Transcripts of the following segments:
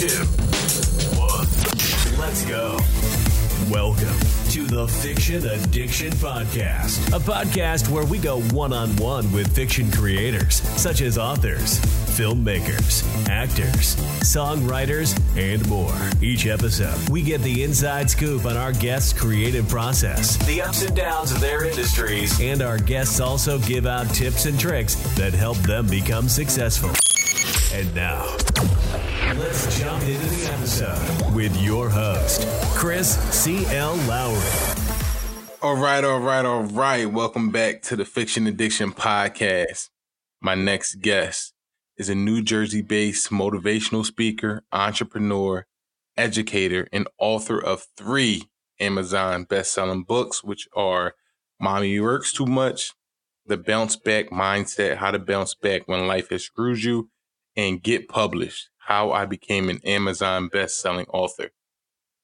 two, one. Let's go. Welcome to the Fiction Addiction Podcast, a podcast where we go one on one with fiction creators such as authors, filmmakers, actors, songwriters, and more. Each episode, we get the inside scoop on our guests' creative process, the ups and downs of their industries, and our guests also give out tips and tricks that help them become successful. And now, let's jump into the episode with your host, Chris C.L. Lowry. All right, all right, all right. Welcome back to the Fiction Addiction Podcast. My next guest is a New Jersey based motivational speaker, entrepreneur, educator, and author of three Amazon best selling books, which are Mommy Works Too Much, The Bounce Back Mindset, How to Bounce Back When Life Has Screwed You, and Get Published How I Became an Amazon Best Selling Author.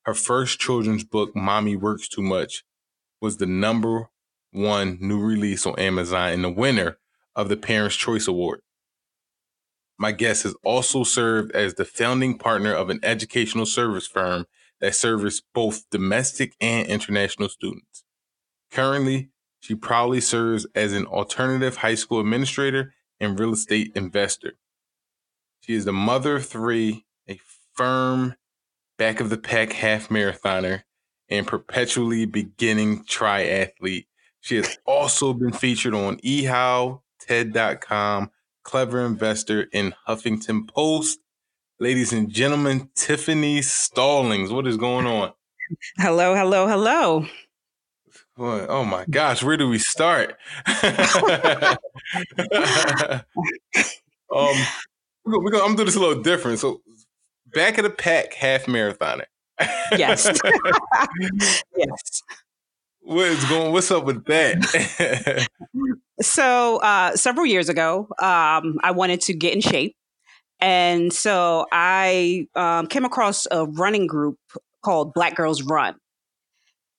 Her first children's book, Mommy Works Too Much, was the number one new release on Amazon and the winner of the Parents' Choice Award. My guest has also served as the founding partner of an educational service firm that serves both domestic and international students. Currently, she proudly serves as an alternative high school administrator and real estate investor. She is the mother of three, a firm back of the pack half marathoner, and perpetually beginning triathlete. She has also been featured on eHow, TED.com, Clever Investor, and Huffington Post. Ladies and gentlemen, Tiffany Stallings, what is going on? Hello, hello, hello. What? Oh my gosh, where do we start? um, we're gonna, we're gonna, I'm gonna do this a little different. So, back of the pack half marathoner. Yes. yes. What is going? What's up with that? So, uh, several years ago, um, I wanted to get in shape. And so I um, came across a running group called Black Girls Run.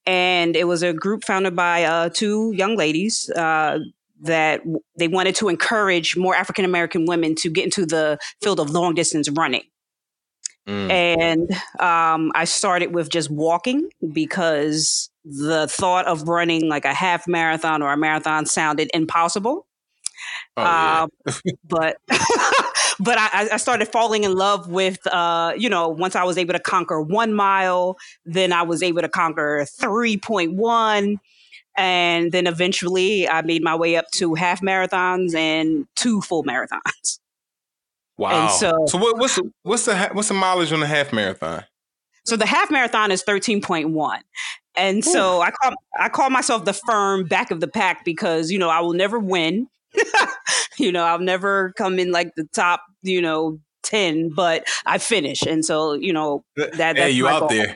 And it was a group founded by uh, two young ladies uh, that they wanted to encourage more African American women to get into the field of long distance running. Mm. And um, I started with just walking because the thought of running like a half marathon or a marathon sounded impossible. Oh, yeah. Um, but but I, I started falling in love with uh, you know once I was able to conquer one mile, then I was able to conquer three point one, and then eventually I made my way up to half marathons and two full marathons. wow. so- so what, what's the, what's the what's the mileage on the half marathon? So the half marathon is 13.1. And so I call I call myself the firm back of the pack because, you know, I will never win. you know, I'll never come in like the top, you know, 10, but I finish. And so, you know, that hey, you out goal. there?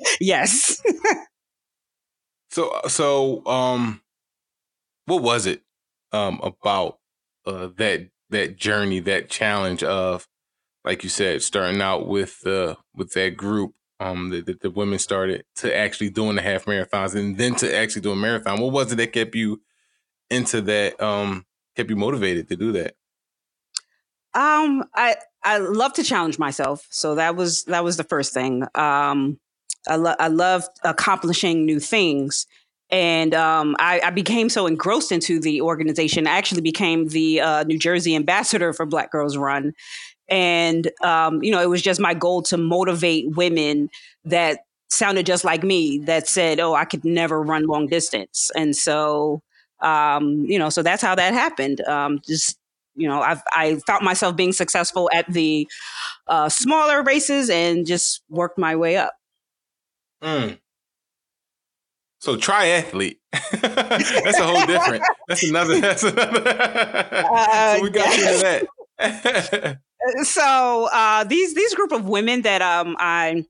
yes. so so um, what was it um about uh that that journey that challenge of like you said starting out with uh with that group um that, that the women started to actually doing the half marathons and then to actually do a marathon what was it that kept you into that um kept you motivated to do that Um, I I love to challenge myself, so that was that was the first thing. Um, I lo- I love accomplishing new things, and um, I, I became so engrossed into the organization. I actually became the uh, New Jersey ambassador for Black Girls Run, and um, you know, it was just my goal to motivate women that sounded just like me that said, "Oh, I could never run long distance," and so um, you know, so that's how that happened. Um, just you know, I've I felt myself being successful at the uh, smaller races and just worked my way up. Mm. So triathlete. that's a whole different. That's another. That's another. so we got yes. into that. so uh, these these group of women that um, I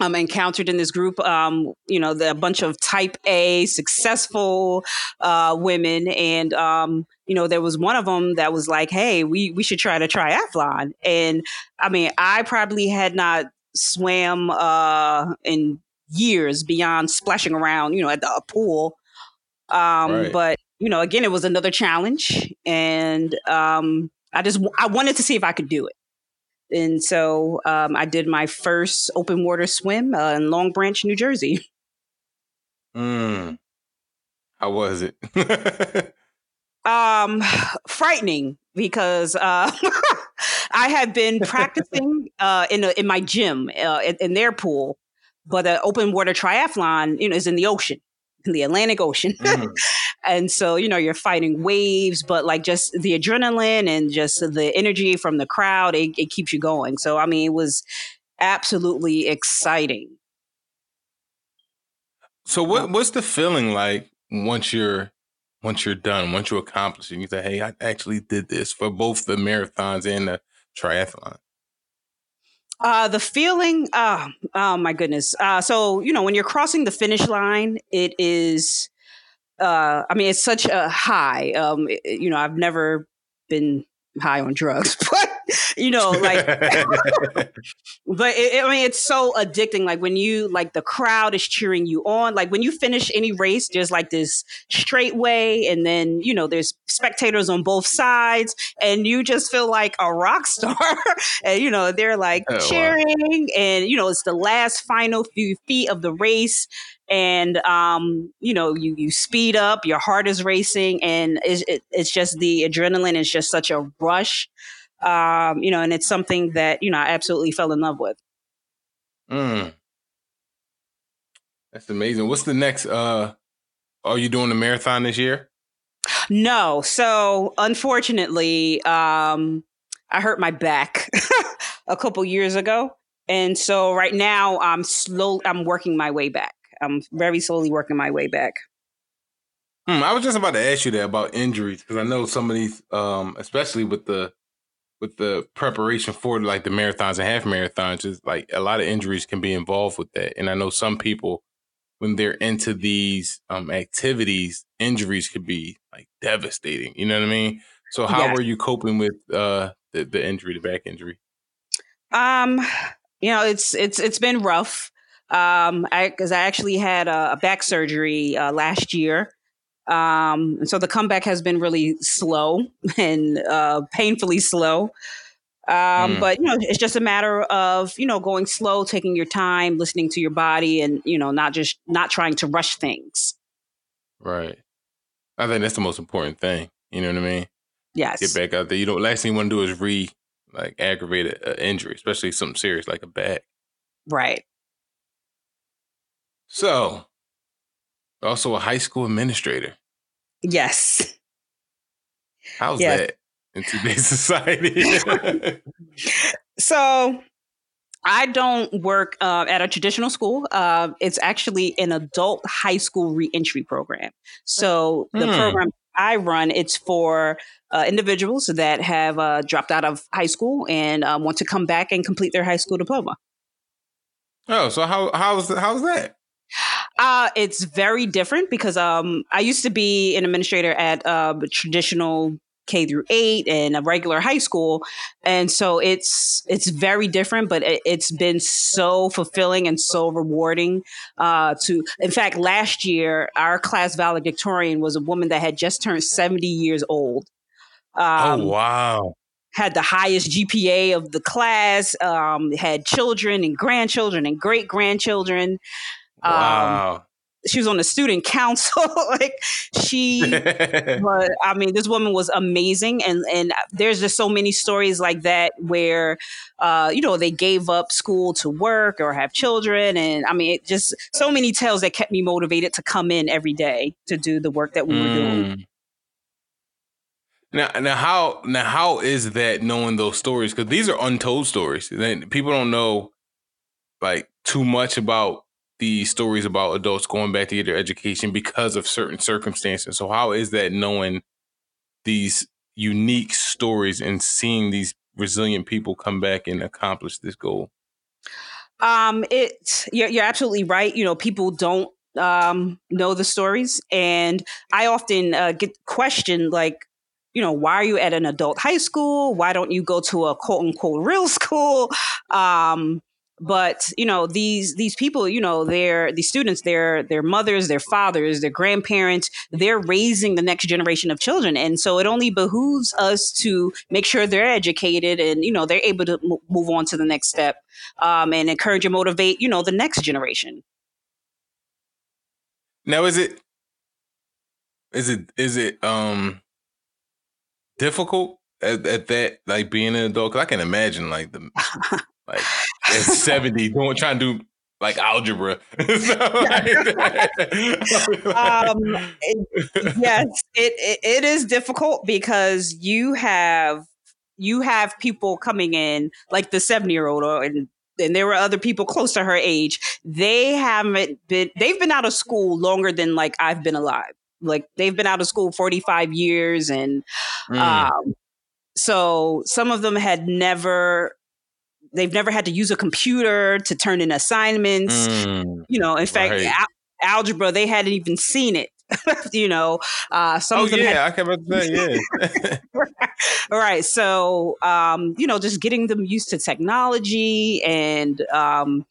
um, encountered in this group, um, you know, the a bunch of Type A successful uh, women, and um, you know, there was one of them that was like, "Hey, we we should try to triathlon." And I mean, I probably had not swam uh, in years beyond splashing around, you know, at the a pool. Um, Right. But you know, again, it was another challenge, and um, I just I wanted to see if I could do it. and so um, I did my first open water swim uh, in Long Branch, New Jersey. Mm. How was it? um, frightening because uh, I had been practicing uh, in a, in my gym uh, in, in, their pool, but the open water triathlon, you know, is in the ocean, in the Atlantic Ocean. Mm. and so, you know, you're fighting waves, but like just the adrenaline and just the energy from the crowd, it, it keeps you going. So, I mean, it was absolutely exciting. So, what what's the feeling like once you're once you're done, once you accomplish it, you say, "Hey, I actually did this for both the marathons and the triathlon." Uh, the feeling, uh, oh my goodness. Uh, so, you know, when you're crossing the finish line, it is, uh, I mean, it's such a high. Um, it, you know, I've never been high on drugs, but you know, like, but it, I mean, it's so addicting. Like when you like the crowd is cheering you on. Like when you finish any race, there's like this straight way, and then you know there's spectators on both sides, and you just feel like a rock star. and you know they're like oh, cheering, wow. and you know it's the last final few feet of the race, and um, you know you you speed up your heart is racing and it's, it, it's just the adrenaline is just such a rush um, you know and it's something that you know i absolutely fell in love with. Mm. that's amazing. What's the next uh are you doing the marathon this year? No. So unfortunately um i hurt my back a couple years ago. And so right now i'm slow i'm working my way back. I'm very slowly working my way back. Hmm, I was just about to ask you that about injuries because I know some of these, um, especially with the with the preparation for like the marathons and half marathons, is like a lot of injuries can be involved with that. And I know some people, when they're into these um, activities, injuries could be like devastating. You know what I mean? So how yeah. were you coping with uh, the the injury, the back injury? Um, you know, it's it's it's been rough um, because I, I, actually had a, a back surgery uh, last year. Um, and so the comeback has been really slow and uh, painfully slow. Um, mm. But you know, it's just a matter of you know going slow, taking your time, listening to your body, and you know, not just not trying to rush things. Right. I think that's the most important thing. You know what I mean? Yes. Get back out there. You know, last thing you want to do is re like aggravate an injury, especially something serious like a back. Right. So, also a high school administrator. Yes. How's yes. that in today's society? so, I don't work uh, at a traditional school. Uh, it's actually an adult high school reentry program. So the hmm. program I run, it's for uh, individuals that have uh, dropped out of high school and uh, want to come back and complete their high school diploma. Oh, so how how's how's that? Uh, it's very different because um, I used to be an administrator at uh, traditional K through eight and a regular high school, and so it's it's very different. But it, has been so fulfilling and so rewarding. Uh, to in fact, last year our class valedictorian was a woman that had just turned seventy years old. Oh, um, oh wow! Had the highest GPA of the class. Um, had children and grandchildren and great grandchildren. Um, wow. Um, she was on the student council. like she, but I mean, this woman was amazing, and and there's just so many stories like that where, uh, you know, they gave up school to work or have children, and I mean, it just so many tales that kept me motivated to come in every day to do the work that we were doing. Mm. Now, now, how now how is that knowing those stories? Because these are untold stories. People don't know like too much about the stories about adults going back to get their education because of certain circumstances. So how is that knowing these unique stories and seeing these resilient people come back and accomplish this goal? Um, it's you're, you're absolutely right. You know, people don't um, know the stories, and I often uh, get questioned like, you know, why are you at an adult high school? Why don't you go to a quote unquote real school? Um, but you know these these people you know they're these students they're their mothers their fathers their grandparents they're raising the next generation of children. And so it only behooves us to make sure they're educated and you know they're able to m- move on to the next step um, and encourage and motivate you know the next generation. Now is it is it is it um difficult at, at that like being an adult? Because i can imagine like the like at 70 doing trying to try and do like algebra. um, it, yes, it, it it is difficult because you have you have people coming in like the 70 year old and and there were other people close to her age. They haven't been they've been out of school longer than like I've been alive. Like they've been out of school 45 years and mm. um so some of them had never they've never had to use a computer to turn in assignments. Mm, you know, in fact, right. al- algebra they hadn't even seen it. you know, uh, some oh, of them. Yeah, had- I can say yeah. All right, so um, you know, just getting them used to technology and. Um,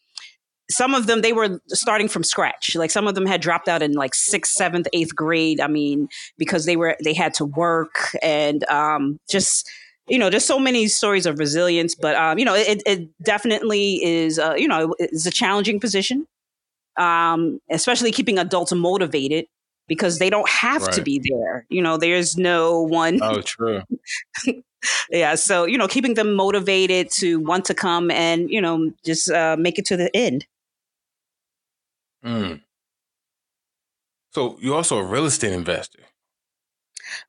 some of them they were starting from scratch like some of them had dropped out in like sixth seventh eighth grade i mean because they were they had to work and um, just you know, there's so many stories of resilience, but um, you know, it, it definitely is, uh, you know, it's a challenging position, um, especially keeping adults motivated because they don't have right. to be there. You know, there's no one. Oh, true. yeah, so you know, keeping them motivated to want to come and you know just uh, make it to the end. Mm. So you're also a real estate investor.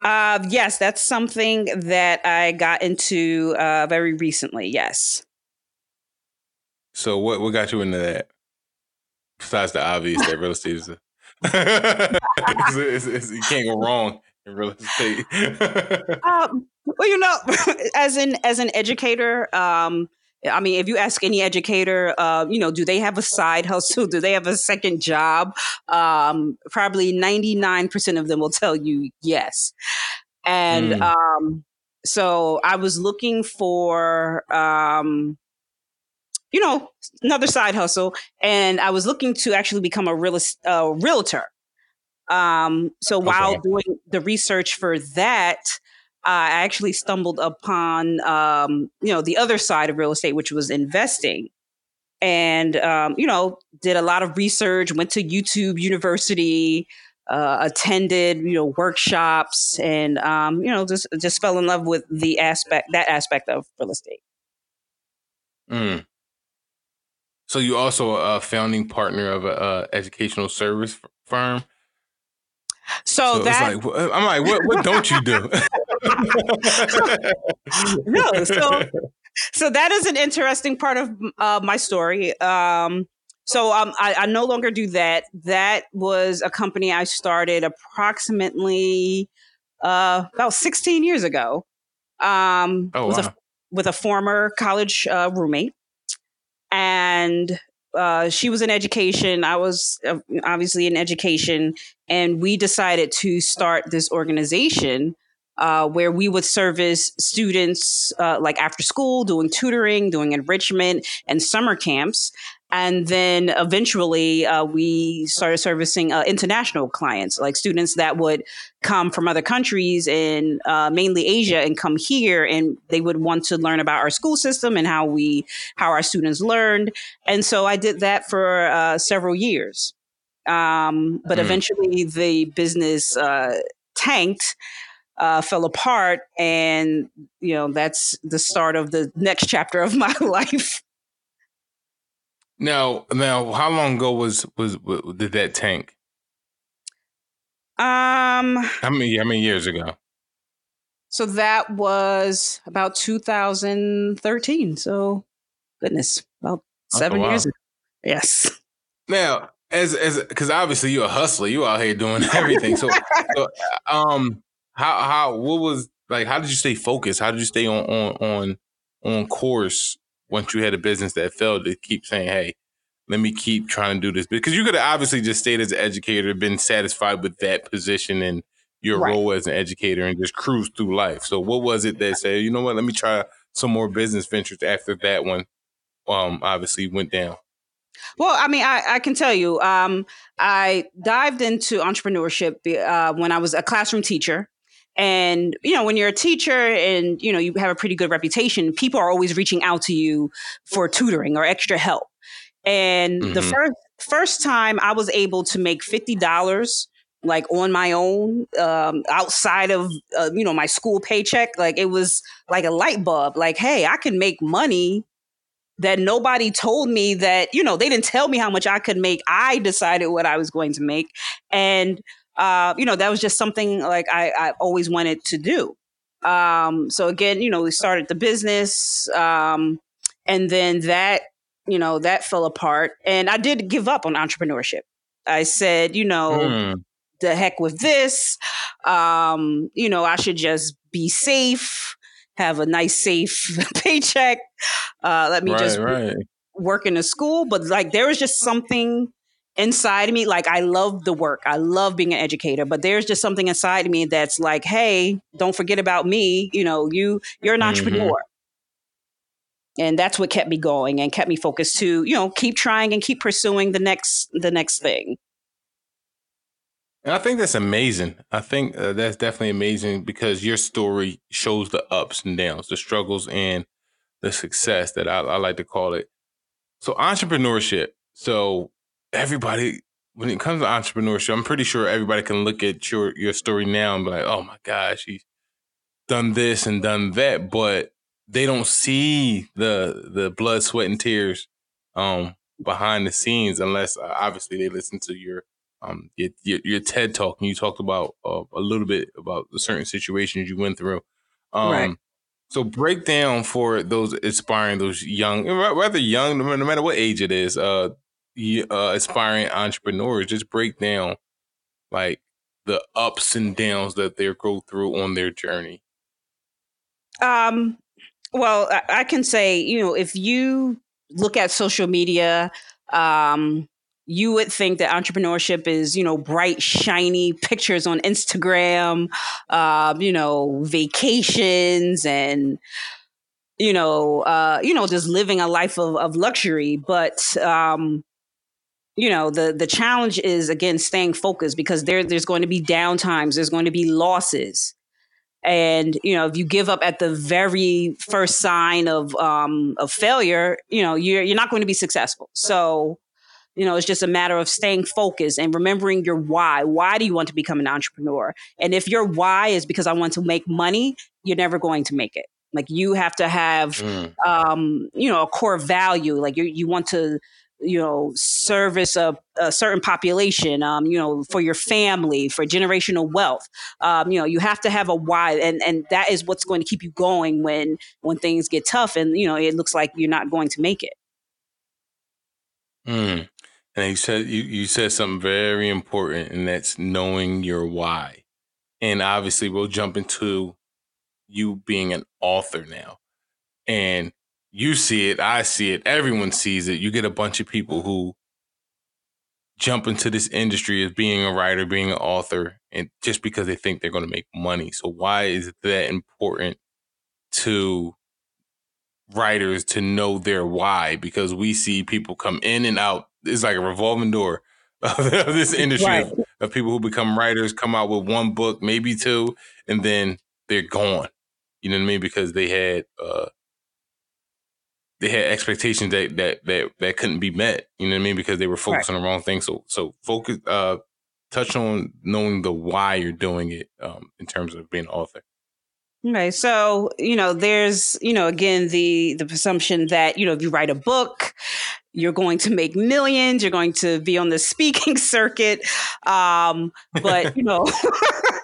Uh, yes, that's something that I got into uh, very recently. Yes. So what what got you into that? Besides the obvious that real estate is, a, it's, it's, it's, you can't go wrong in real estate. um, well, you know, as an as an educator, um, I mean, if you ask any educator, uh, you know, do they have a side hustle? Do they have a second job? Um, probably 99% of them will tell you yes. And mm. um, so I was looking for, um, you know, another side hustle, and I was looking to actually become a real uh, realtor. Um, so okay. while doing the research for that, I actually stumbled upon, um, you know, the other side of real estate, which was investing. And, um, you know, did a lot of research, went to YouTube University, uh, attended, you know, workshops and, um, you know, just, just fell in love with the aspect, that aspect of real estate. Mm. So you also a founding partner of a, a educational service firm. So, so that like, I'm like, what, what don't you do? no, so so that is an interesting part of uh, my story. Um, so um, I, I, no longer do that. That was a company I started approximately uh, about 16 years ago. Um, oh, wow. with, a, with a former college uh, roommate, and uh, she was in education. I was uh, obviously in education, and we decided to start this organization uh, where we would service students uh, like after school, doing tutoring, doing enrichment, and summer camps. And then eventually, uh, we started servicing uh, international clients, like students that would come from other countries and uh, mainly Asia, and come here, and they would want to learn about our school system and how we, how our students learned. And so I did that for uh, several years. Um, but mm. eventually, the business tanked uh, fell apart, and you know that's the start of the next chapter of my life. Now, now, how long ago was was, was did that tank? Um, how many how many years ago? So that was about 2013. So, goodness, about seven oh, wow. years. Ago. Yes. Now, as as because obviously you're a hustler, you out here doing everything. So, so um, how how what was like? How did you stay focused? How did you stay on on on on course once you had a business that failed to keep saying, "Hey, let me keep trying to do this"? Because you could have obviously just stayed as an educator, been satisfied with that position and your right. role as an educator, and just cruise through life. So, what was it that said, "You know what? Let me try some more business ventures after that one." um, obviously went down? Well, I mean, I, I can tell you, um, I dived into entrepreneurship uh, when I was a classroom teacher. And, you know, when you're a teacher and, you know, you have a pretty good reputation, people are always reaching out to you for tutoring or extra help. And mm-hmm. the first first time I was able to make $50 like on my own um, outside of uh, you know my school paycheck like it was like a light bulb like hey i can make money that nobody told me that you know they didn't tell me how much i could make i decided what i was going to make and uh, you know that was just something like i, I always wanted to do um, so again you know we started the business um, and then that you know that fell apart and i did give up on entrepreneurship i said you know mm. the heck with this um, you know i should just be safe have a nice safe paycheck. Uh, let me right, just right. work in a school. But like there was just something inside of me. Like I love the work. I love being an educator, but there's just something inside of me that's like, hey, don't forget about me. You know, you you're an mm-hmm. entrepreneur. And that's what kept me going and kept me focused to, you know, keep trying and keep pursuing the next the next thing. And I think that's amazing. I think uh, that's definitely amazing because your story shows the ups and downs, the struggles and the success that I, I like to call it. So entrepreneurship. So everybody, when it comes to entrepreneurship, I'm pretty sure everybody can look at your your story now and be like, "Oh my gosh, he's done this and done that," but they don't see the the blood, sweat, and tears um, behind the scenes unless uh, obviously they listen to your um, your, your, your TED talk, and you talked about uh, a little bit about the certain situations you went through. Um, right. So break down for those aspiring, those young, rather young, no matter what age it is, uh, uh, aspiring entrepreneurs. Just break down like the ups and downs that they go through on their journey. Um. Well, I, can say, you know, if you look at social media, um, you would think that entrepreneurship is, you know, bright, shiny pictures on Instagram, uh, you know, vacations and, you know, uh, you know, just living a life of, of luxury. But, um, you know, the the challenge is again staying focused because there there's going to be downtimes, there's going to be losses. And you know, if you give up at the very first sign of um, of failure, you know you're you're not going to be successful. So, you know, it's just a matter of staying focused and remembering your why. Why do you want to become an entrepreneur? And if your why is because I want to make money, you're never going to make it. Like you have to have, mm. um, you know, a core value. Like you, you want to, you know, service a, a certain population, um, you know, for your family, for generational wealth. Um, you know, you have to have a why, and and that is what's going to keep you going when when things get tough, and you know, it looks like you're not going to make it. Mm. And you said you, you said something very important, and that's knowing your why. And obviously, we'll jump into you being an author now. And you see it, I see it, everyone sees it. You get a bunch of people who jump into this industry as being a writer, being an author, and just because they think they're going to make money. So why is that important to writers to know their why? Because we see people come in and out it's like a revolving door of this industry right. of, of, people who become writers, come out with one book, maybe two, and then they're gone. You know what I mean? Because they had uh they had expectations that that that that couldn't be met. You know what I mean? Because they were focused right. on the wrong thing. So so focus uh touch on knowing the why you're doing it um in terms of being an author. Okay, so you know, there's you know, again, the the presumption that you know, if you write a book, you're going to make millions, you're going to be on the speaking circuit. Um, but you know,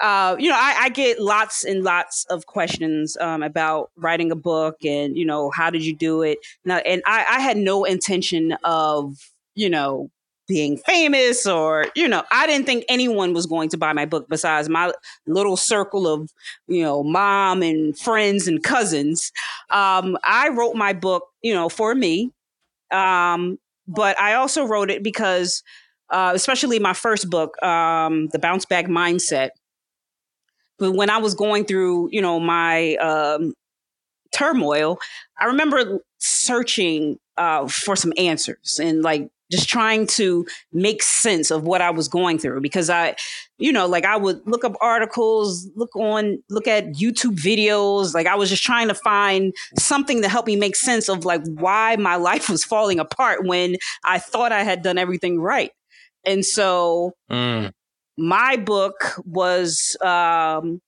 uh, you know, I, I, get lots and lots of questions um, about writing a book, and you know, how did you do it? Now, and I, I had no intention of you know being famous or you know i didn't think anyone was going to buy my book besides my little circle of you know mom and friends and cousins um, i wrote my book you know for me um, but i also wrote it because uh, especially my first book um, the bounce back mindset but when i was going through you know my um, turmoil, I remember searching uh, for some answers and like just trying to make sense of what I was going through because I, you know, like I would look up articles, look on, look at YouTube videos. Like I was just trying to find something to help me make sense of like why my life was falling apart when I thought I had done everything right. And so mm. My book was um,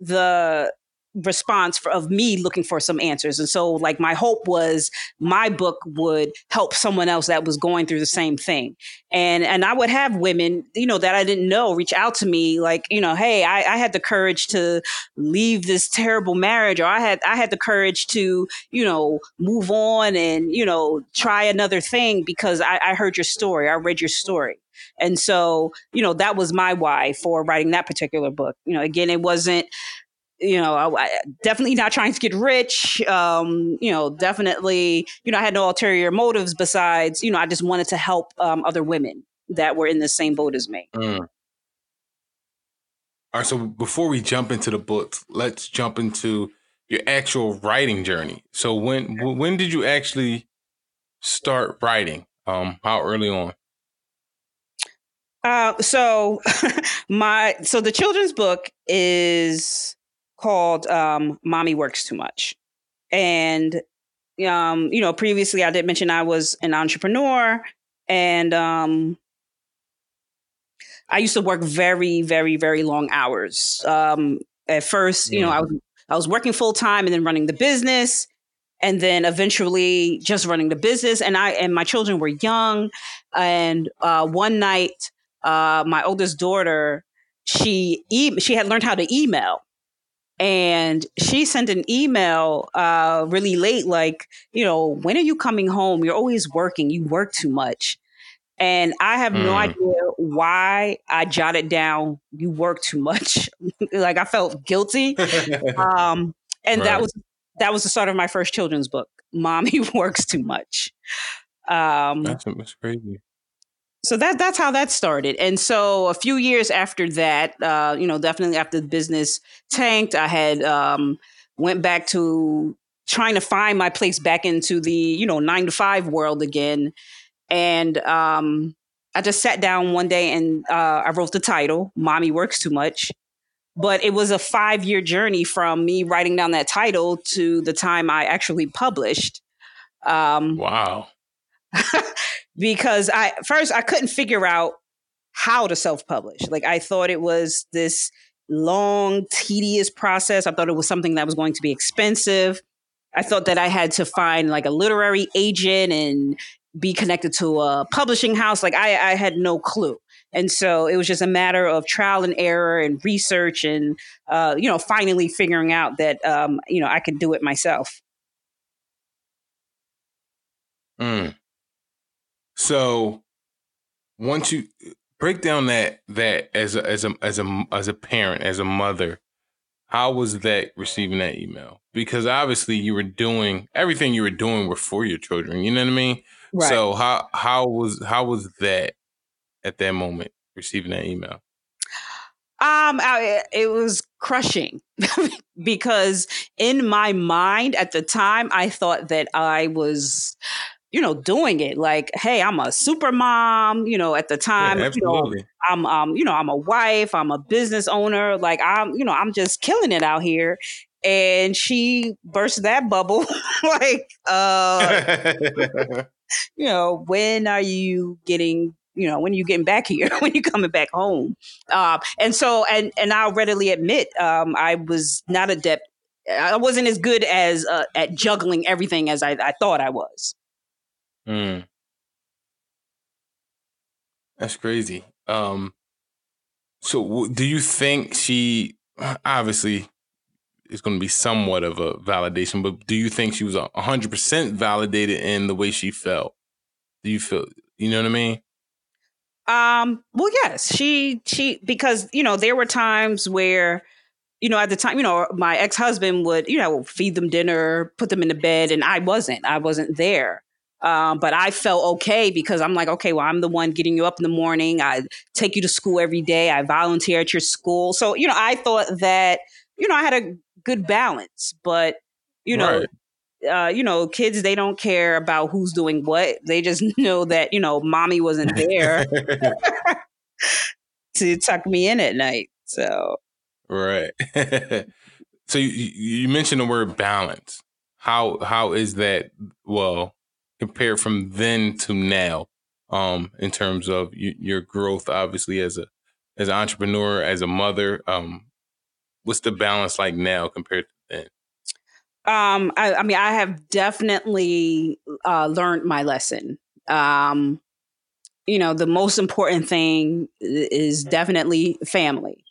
the response for, of me looking for some answers. And so like my hope was my book would help someone else that was going through the same thing. And and I would have women, you know, that I didn't know reach out to me like, you know, hey, I, I had the courage to leave this terrible marriage or I had I had the courage to, you know, move on and, you know, try another thing because I, I heard your story. I read your story. And so, you know, that was my why for writing that particular book. You know, again, it wasn't you know, I, definitely not trying to get rich. Um, you know, definitely, you know, I had no ulterior motives besides, you know, I just wanted to help um, other women that were in the same boat as me. Mm. All right. So before we jump into the books, let's jump into your actual writing journey. So when when did you actually start writing? Um, how early on? Uh, so my so the children's book is called um, Mommy Works Too Much. And, um, you know, previously I did mention I was an entrepreneur and um, I used to work very, very, very long hours. Um, at first, you know, I was, I was working full time and then running the business and then eventually just running the business and i and my children were young and uh, one night uh, my oldest daughter she e- she had learned how to email. And she sent an email uh, really late like you know when are you coming home? You're always working. You work too much. And i have mm. no idea why i jotted down you work too much. Like i felt guilty. Um, and right. that was that was the start of my first children's book mommy works too much. Um, that's, that's crazy so that that's how that started. And so a few years after that uh, you know definitely after the business tanked i had um, went back to trying to find my place back into the you know nine to five world again. And um, i just sat down one day and uh, i wrote the title mommy works too much. But it was a five year journey from me writing down that title to the time i actually published um, wow because I first I couldn't figure out how to self-publish. Like I thought it was this long, tedious process. I thought it was something that was going to be expensive. I thought that I had to find like a literary agent and be connected to a publishing house. Like I, I had no clue. And so it was just a matter of trial and error and research and, uh, you know, finally figuring out that, um, you know, I could do it myself. Mm. So once you break down that that as a as a as a as a parent, as a mother, how was that receiving that email? Because obviously you were doing everything you were doing were for your children. You know what I mean? Right. So how how was how was that at that moment receiving that email? Um, I, it was crushing because in my mind at the time, I thought that I was you know, doing it. Like, hey, I'm a super mom, you know, at the time, yeah, you know, I'm um, you know, I'm a wife, I'm a business owner, like I'm, you know, I'm just killing it out here. And she burst that bubble like uh you know, when are you getting you know when are you getting back here when you coming back home um, and so and and i'll readily admit um, i was not adept i wasn't as good as uh, at juggling everything as I, I thought i was Mm. That's crazy. Um, so do you think she obviously is going to be somewhat of a validation, but do you think she was hundred percent validated in the way she felt? Do you feel, you know what I mean? Um, well, yes, she, she, because, you know, there were times where, you know, at the time, you know, my ex husband would, you know, feed them dinner, put them in the bed, and I wasn't. I wasn't there. Um, but I felt okay because I'm like, okay, well, I'm the one getting you up in the morning. I take you to school every day. I volunteer at your school. So, you know, I thought that, you know, I had a good balance. But you know, right uh, you know, kids they don't care about who's doing what. They just know that you know, mommy wasn't there to tuck me in at night. So, right. so you, you mentioned the word balance. How how is that? Well, compared from then to now, um, in terms of your growth, obviously as a as an entrepreneur, as a mother, um, what's the balance like now compared to then? Um, I, I mean, I have definitely uh, learned my lesson. Um, you know, the most important thing is definitely family.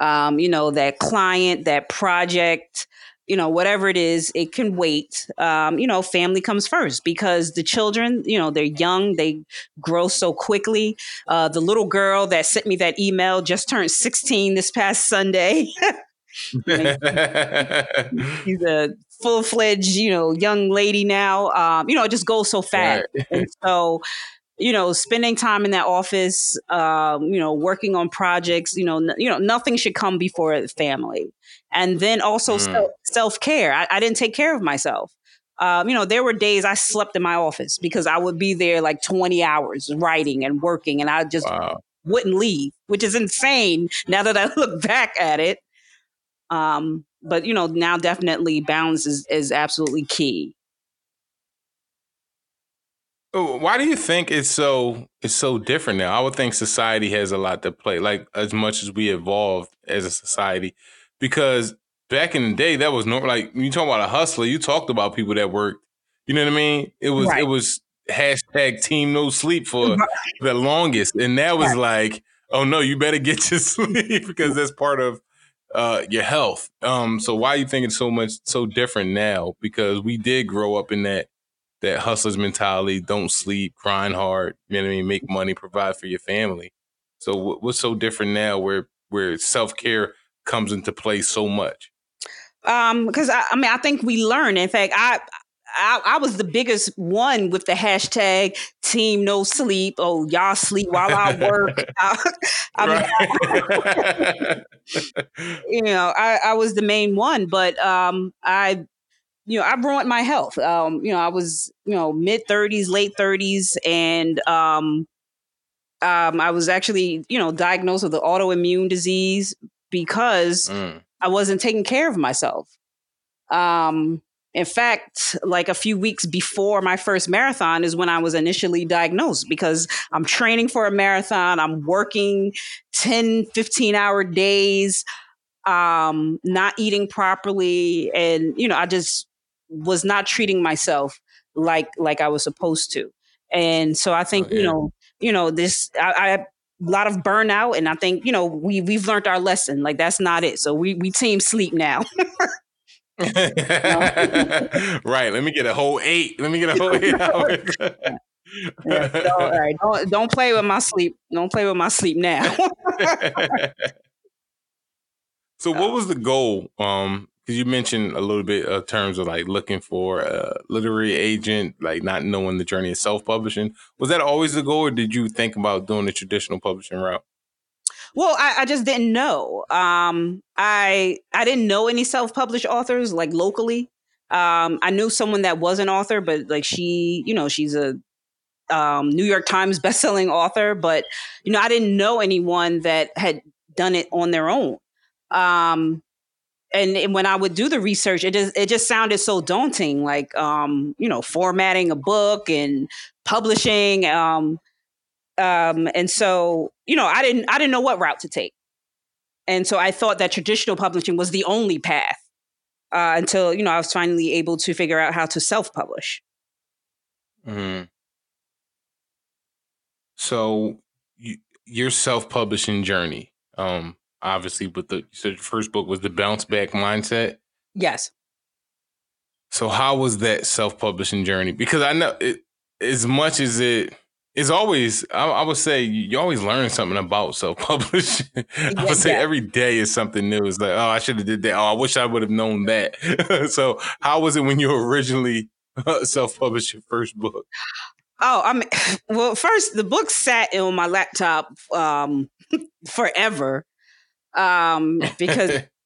Um, you know, that client, that project, you know, whatever it is, it can wait. Um, you know, family comes first because the children, you know, they're young, they grow so quickly. Uh, the little girl that sent me that email just turned 16 this past Sunday. She's a full fledged, you know, young lady now. Um, you know, it just goes so fast. Right. and so, you know, spending time in that office, um, you know, working on projects, you know, n- you know, nothing should come before family. And then also mm. self care. I, I, didn't take care of myself. Um, you know, there were days I slept in my office because I would be there like 20 hours writing and working, and I just wow. wouldn't leave, which is insane now that I look back at it. Um, but you know, now definitely balance is, is absolutely key. Oh, why do you think it's so it's so different now? I would think society has a lot to play, like as much as we evolved as a society, because back in the day that was normal. Like when you talk about a hustler, you talked about people that worked. You know what I mean? It was right. it was hashtag team no sleep for the longest, and that was right. like, oh no, you better get your sleep because that's part of uh, your health. Um, so why are you think it's so much so different now? Because we did grow up in that that hustler's mentality, don't sleep, grind hard, you know what I mean, make money, provide for your family. So what's so different now where where self care comes into play so much? Um, because I, I mean, I think we learn. In fact, I I, I, was the biggest one with the hashtag team no sleep. Oh, y'all sleep while I work. I, I mean, you know, I, I, was the main one, but um, I, you know, I ruined my health. Um, you know, I was, you know, mid thirties, late thirties, and um, um, I was actually, you know, diagnosed with an autoimmune disease because mm. I wasn't taking care of myself. Um, in fact, like a few weeks before my first marathon is when I was initially diagnosed because I'm training for a marathon. I'm working 10, 15 hour days, um, not eating properly. And, you know, I just was not treating myself like, like I was supposed to. And so I think, oh, yeah. you know, you know, this, I, I a lot of burnout and I think, you know, we, we've learned our lesson. Like that's not it. So we, we team sleep now. right. Let me get a whole eight. Let me get a whole eight hours. yeah, so, all right. Don't don't play with my sleep. Don't play with my sleep now. so what was the goal? Um, because you mentioned a little bit of terms of like looking for a literary agent, like not knowing the journey of self publishing. Was that always the goal, or did you think about doing the traditional publishing route? Well, I, I just didn't know. Um, I I didn't know any self published authors like locally. Um, I knew someone that was an author, but like she, you know, she's a um, New York Times bestselling author, but you know, I didn't know anyone that had done it on their own. Um, and, when I would do the research, it just it just sounded so daunting, like um, you know, formatting a book and publishing. Um, um, and so, you know, I didn't I didn't know what route to take. And so I thought that traditional publishing was the only path uh, until, you know, I was finally able to figure out how to self-publish. Mm-hmm. So you, your self-publishing journey, um, obviously, but the so the first book was the bounce back mindset. Yes. So how was that self-publishing journey? Because I know it, as much as it's always I, I, would say you always learn something about self-publishing. I would say yeah. every day is something new. It's like, oh, I should have did that. Oh, I wish I would have known that. so, how was it when you originally self-published your first book? Oh, I mean, well, first the book sat on my laptop um, forever um, because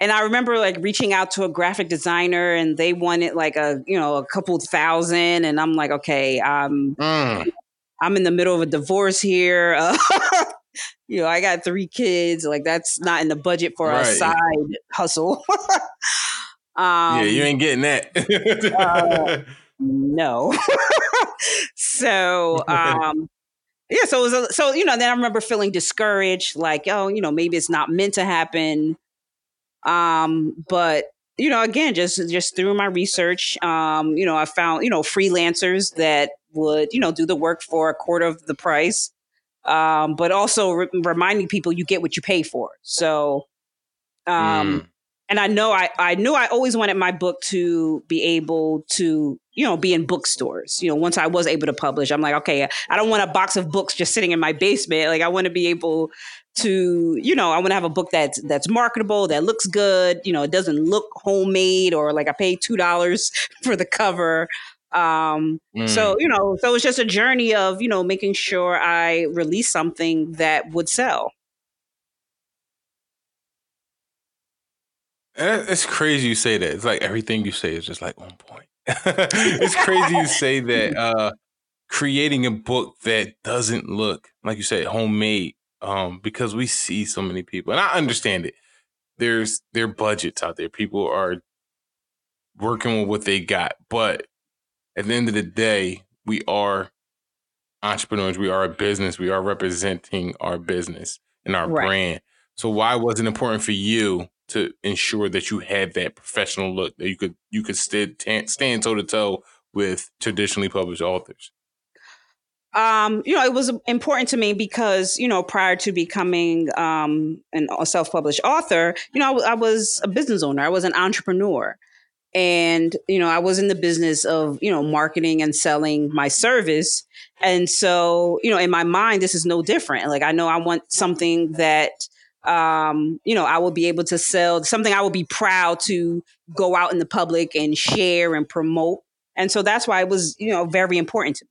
and I remember like reaching out to a graphic designer and they wanted like a, you know, a couple thousand. And I'm like, okay, um, mm. I'm in the middle of a divorce here. Uh, you know, I got three kids. Like that's not in the budget for right. a side hustle. um, yeah, you ain't getting that. uh, no. so, um, yeah, so it was a, so you know. Then I remember feeling discouraged, like, oh, you know, maybe it's not meant to happen. Um, but you know, again, just just through my research, um, you know, I found you know freelancers that would you know do the work for a quarter of the price, um, but also re- reminding people you get what you pay for. So, um, mm. And I know I I knew I always wanted my book to be able to you know be in bookstores. You know, once I was able to publish, I'm like, okay, I don't want a box of books just sitting in my basement. Like, I want to be able to you know i want to have a book that's that's marketable that looks good you know it doesn't look homemade or like i paid two dollars for the cover um mm. so you know so it's just a journey of you know making sure i release something that would sell it's crazy you say that it's like everything you say is just like on point it's crazy you say that uh creating a book that doesn't look like you said homemade um, because we see so many people, and I understand it. There's there budgets out there. People are working with what they got, but at the end of the day, we are entrepreneurs. We are a business. We are representing our business and our right. brand. So why was it important for you to ensure that you had that professional look that you could you could stand stand toe to toe with traditionally published authors? um, you know, it was important to me because, you know, prior to becoming um, an, a self published author, you know, I, I, was a business owner, I was an entrepreneur. And, you know, I was in the business of, you know, marketing and selling my service. And so, you know, in my mind, this is no different. Like, I know I want something that, um, you know, I will be able to sell, something I will be proud to go out in the public and share and promote. And so that's why it was, you know, very important to me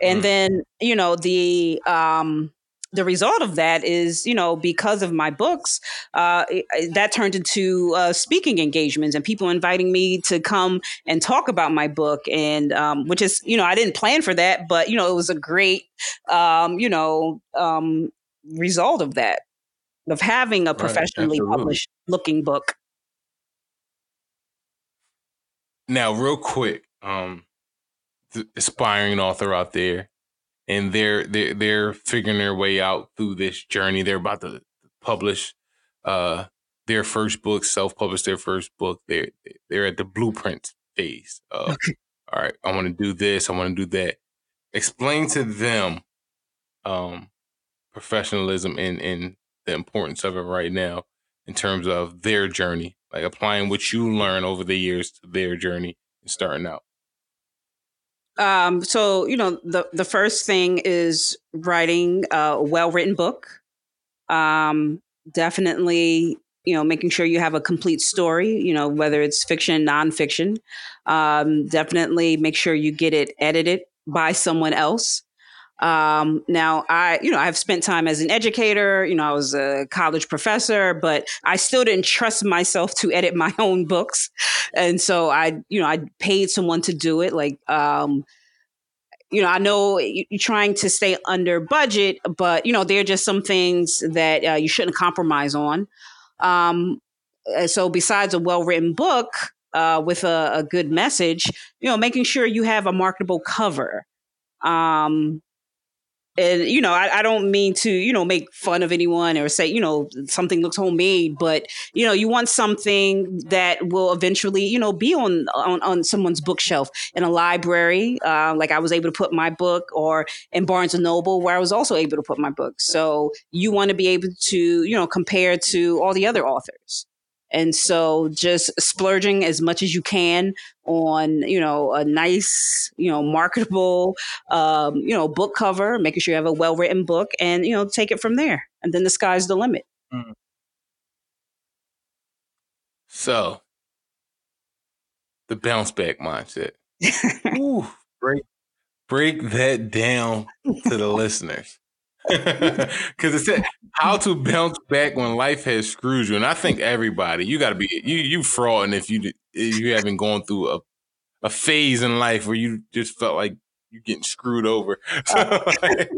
and mm. then you know the um the result of that is, you know, because of my books, uh, that turned into uh, speaking engagements and people inviting me to come and talk about my book. And um, which is, you know, I didn't plan for that, but, you know, it was a great, um, you know, um, result of that, of having a professionally right, published looking book. Now, real quick, um, aspiring author out there, and they're they're they're figuring their way out through this journey. They're about to publish uh, their first book, self publish their first book. They're they're at the blueprint phase. Of, okay. All right, I want to do this. I want to do that. Explain to them um, professionalism and the importance of it right now in terms of their journey, like applying what you learn over the years to their journey and starting out. Um, so you know, the the first thing is writing a well written book. Um, definitely, you know, making sure you have a complete story. You know, whether it's fiction, nonfiction. Um, definitely make sure you get it edited by someone else. Um, now I, you know, I've spent time as an educator, you know, I was a college professor, but I still didn't trust myself to edit my own books. And so I, you know, I paid someone to do it. Like, um, you know, I know you're trying to stay under budget, but you know, there are just some things that uh, you shouldn't compromise on. Um, so besides a well-written book uh, with a, a, good message, you know, making sure you have a marketable cover. Um, and you know I, I, don't mean to you know make fun of anyone or say you know something looks homemade but you know you want something that will eventually you know be on on, on someone's bookshelf in a library uh, like i was able to put my book or in barnes and noble where i was also able to put my book. So you want to be able to you know compare to all the other authors. And so just splurging as much as you can on, you know, a nice, you know, marketable, um, you know, book cover, making sure you have a well written book and, you know, take it from there. And then the sky's the limit. Mm. So the bounce back mindset. Ooh, break break that down to the listeners. Because it said how to bounce back when life has screwed you, and I think everybody you got to be you you frauding if you you haven't gone through a a phase in life where you just felt like you're getting screwed over. So, like,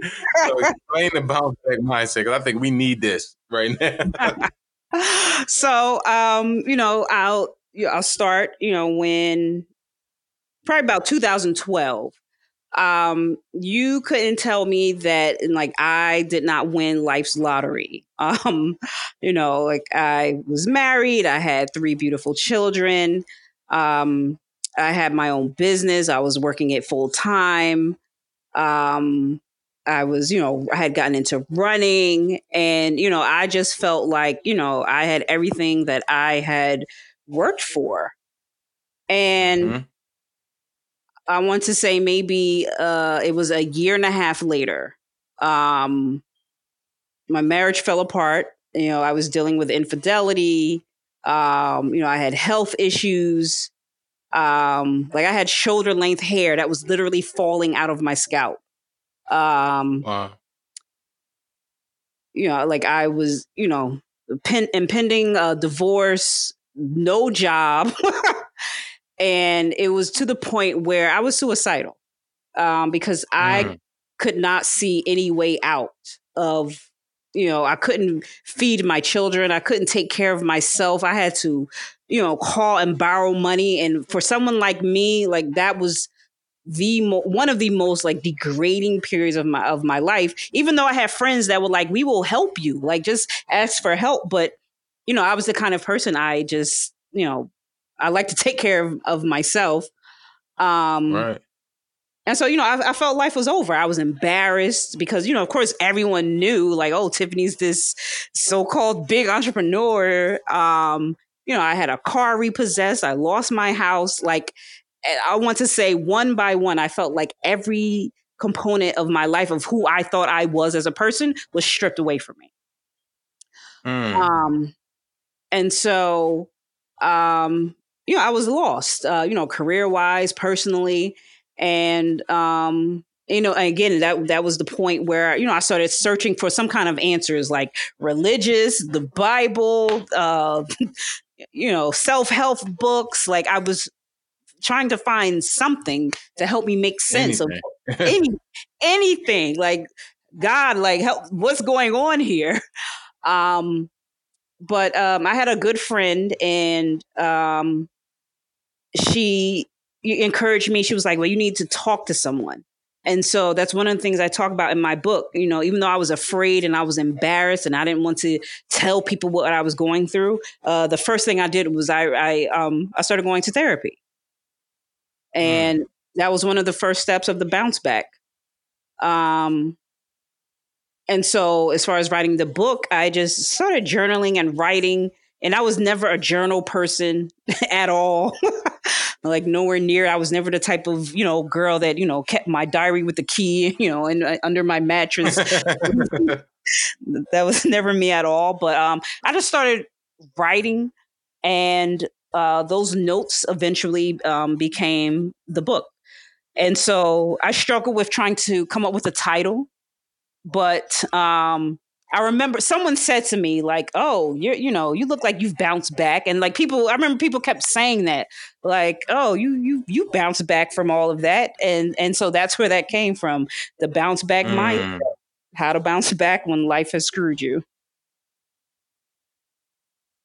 so explain the bounce back mindset because I think we need this right now. so um, you know, I'll I'll start, you know, when probably about 2012 um you couldn't tell me that like i did not win life's lottery. Um you know like i was married i had three beautiful children um i had my own business i was working it full time um i was you know i had gotten into running and you know i just felt like you know i had everything that i had worked for. And mm-hmm I want to say maybe uh, it was a year and a half later. Um, my marriage fell apart. You know, I was dealing with infidelity. Um, you know, I had health issues. Um, like I had shoulder length hair that was literally falling out of my scalp. Um, wow. You know, like I was, you know, pen- impending uh, divorce, no job. and it was to the point where I was suicidal um, because I mm. could not see any way out of you know i couldn't feed my children i couldn't take care of myself i had to you know call and borrow money and for someone like me like that was the mo- one of the most like degrading periods of my of my life even though i had friends that were like we will help you like just ask for help but you know i was the kind of person i just you know I like to take care of, of myself. Um, right. And so, you know, I, I, felt life was over. I was embarrassed because, you know, of course, everyone knew, like, oh, Tiffany's this so-called big entrepreneur. Um, you know, I had a car repossessed. I lost my house. Like, I want to say, one by one, I felt like every component of my life of who I thought I was as a person was stripped away from me. Mm. Um, and so, um, you know, I was lost, uh, you know, career wise, personally. And, um, you know, again, that that was the point where you know I started searching for some kind of answers, like religious, the Bible, uh, you know, self help books. Like I was trying to find something to help me make sense anything. of any, anything. Like God, like help, what's going on here? Um, but um, I had a good friend, and um, she encouraged me. She was like, "Well, you need to talk to someone." And so that's one of the things I talk about in my book. You know, even though I was afraid and I was embarrassed and I didn't want to tell people what I was going through, uh, the first thing I did was I I, um, I started going to therapy, mm. and mm. that was one of the first steps of the bounce back. Um, and so, as far as writing the book, I just started journaling and writing. And I was never a journal person at all. like nowhere near. I was never the type of you know girl that you know kept my diary with the key, you know, and uh, under my mattress. that was never me at all. But um, I just started writing, and uh, those notes eventually um, became the book. And so I struggled with trying to come up with a title but um I remember someone said to me like, "Oh, you're you know, you look like you've bounced back." And like people I remember people kept saying that like, "Oh, you you you bounced back from all of that." And and so that's where that came from, the bounce back mm. mindset. How to bounce back when life has screwed you.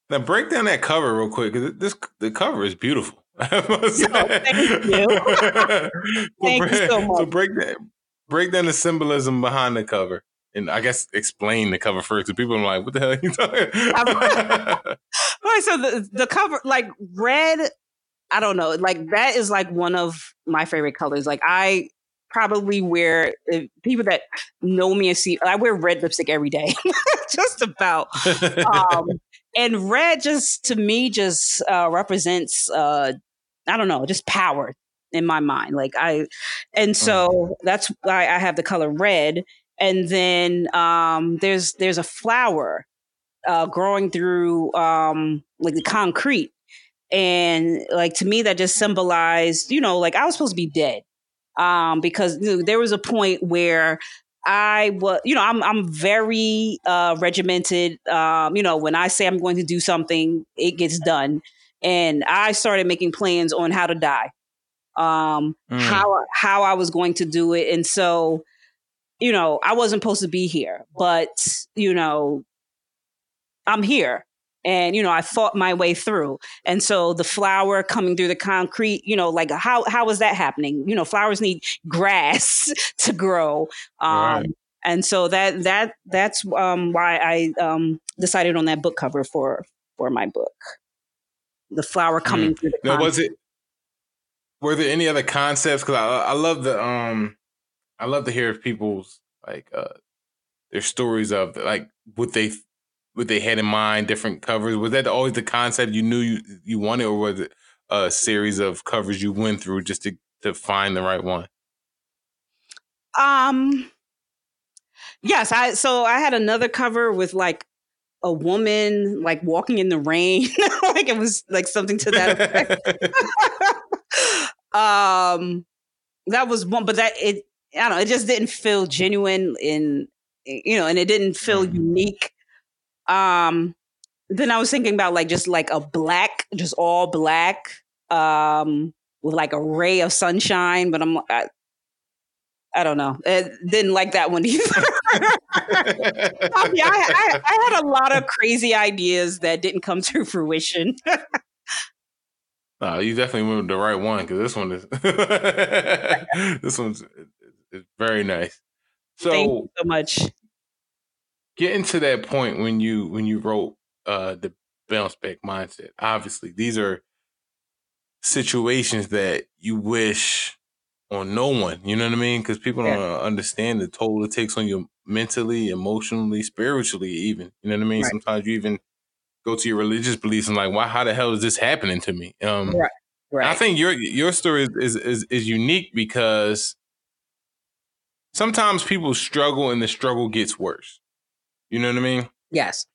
Now break down that cover real quick cuz this the cover is beautiful. no, thank you. so thank break, you so much. So break that break down the symbolism behind the cover. And I guess explain the cover first. Because people are like, what the hell are you talking? right. So the, the cover, like red, I don't know. Like that is like one of my favorite colors. Like I probably wear people that know me and see I wear red lipstick every day, just about. Um, and red just to me just uh, represents uh, I don't know, just power in my mind. Like I, and mm. so that's why I have the color red. And then um, there's there's a flower uh, growing through um, like the concrete, and like to me that just symbolized, you know, like I was supposed to be dead um, because you know, there was a point where I was, you know, I'm I'm very uh, regimented. Um, you know, when I say I'm going to do something, it gets done. And I started making plans on how to die, um, mm. how how I was going to do it, and so, you know, I wasn't supposed to be here, but you know, I'm here, and you know i fought my way through and so the flower coming through the concrete you know like how how is that happening you know flowers need grass to grow um right. and so that that that's um why i um decided on that book cover for for my book the flower hmm. coming mm. through the now, was it were there any other concepts because I, I love the um i love to hear people's like uh their stories of like what they what they had in mind, different covers? Was that always the concept you knew you, you wanted, or was it a series of covers you went through just to, to find the right one? Um, yes, I so I had another cover with like a woman like walking in the rain, like it was like something to that effect. um, that was one, but that it I don't know, it just didn't feel genuine in you know, and it didn't feel mm-hmm. unique um, then I was thinking about like just like a black, just all black, um, with like a ray of sunshine. But I'm, I, I don't know. It didn't like that one either. I, mean, I, I, I, had a lot of crazy ideas that didn't come to fruition. no, you definitely went with the right one because this one is this one's is very nice. So, Thank you so much. getting to that point when you when you wrote uh the bounce back mindset obviously these are situations that you wish on no one you know what i mean? Because people don't understand the toll it takes on you mentally emotionally spiritually even you know what i mean? Right. sometimes you even go to your religious beliefs and like why how the hell is this happening to me? Um right right i think your your story is is, is unique because sometimes people struggle and the struggle gets worse you know what I mean? Yes.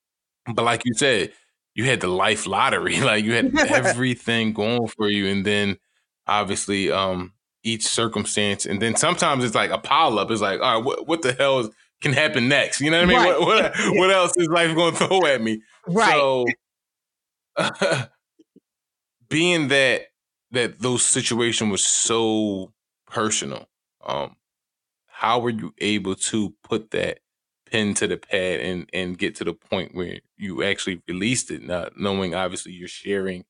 But like you said, you had the life lottery. Like you had everything going for you. And then obviously, um, each circumstance. And then sometimes it's like a pile up. It's like, all right, what, what the hell is, can happen next? You know what I mean? Right. What, what, what else is life going to throw at me? Right. So uh, being that that those situation was so personal, um, how were you able to put that pen to the pad and and get to the point where you actually released it, not knowing obviously you're sharing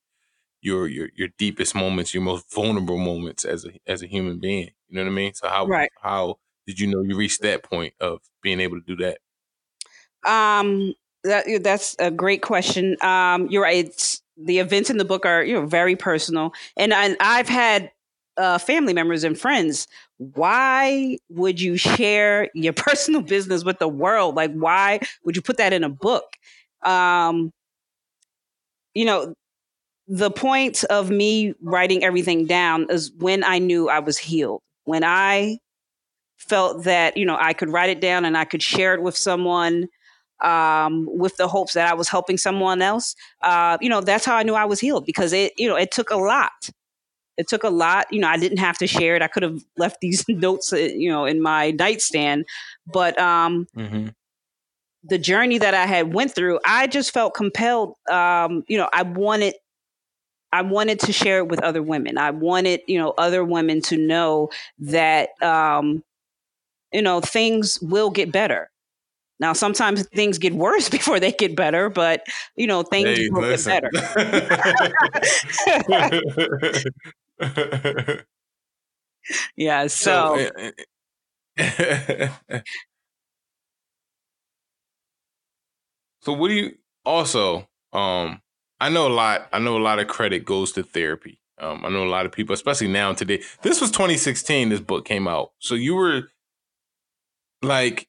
your your your deepest moments, your most vulnerable moments as a as a human being. You know what I mean? So how right. how did you know you reached that point of being able to do that? Um, that that's a great question. Um, you're right. It's, the events in the book are you know very personal, and and I've had uh, family members and friends why would you share your personal business with the world? Like why would you put that in a book? Um you know the point of me writing everything down is when i knew i was healed. When i felt that you know i could write it down and i could share it with someone um, with the hopes that i was helping someone else uh, you know that's how i knew i was healed because it you know it took a lot it took a lot. You know, I didn't have to share it. I could have left these notes, uh, you know, in my nightstand. But um, mm-hmm. the journey that I had went through, I just felt compelled. Um, you know, I wanted, I wanted to share it with other women. I wanted, you know, other women to know that, um, you know, things will get better. Now, sometimes things get worse before they get better, but you know, things hey, will listen. get better. yeah. So. so eh, eh, eh. so what do you also? Um, I know a lot. I know a lot of credit goes to therapy. Um, I know a lot of people, especially now today. This was 2016. This book came out, so you were like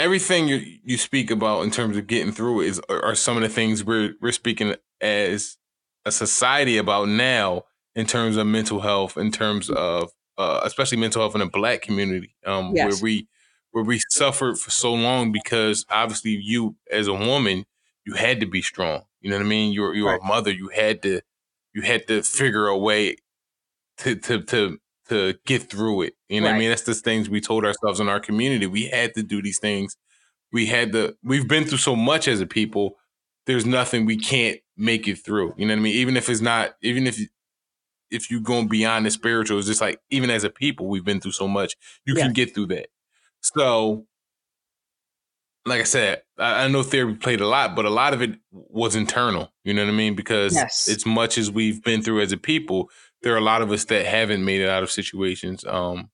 everything you you speak about in terms of getting through is are some of the things we're we're speaking as a society about now in terms of mental health, in terms of uh, especially mental health in the black community, um, yes. where we where we suffered for so long because obviously you as a woman you had to be strong. You know what I mean? You're you're right. a mother. You had to you had to figure a way to to to to get through it. You know right. what I mean? That's the things we told ourselves in our community. We had to do these things. We had to, we've been through so much as a people. There's nothing we can't make it through. You know what I mean? Even if it's not, even if, if you're going beyond the spiritual, it's just like, even as a people, we've been through so much. You yeah. can get through that. So, like I said, I, I know therapy played a lot, but a lot of it was internal. You know what I mean? Because yes. as much as we've been through as a people, there are a lot of us that haven't made it out of situations um,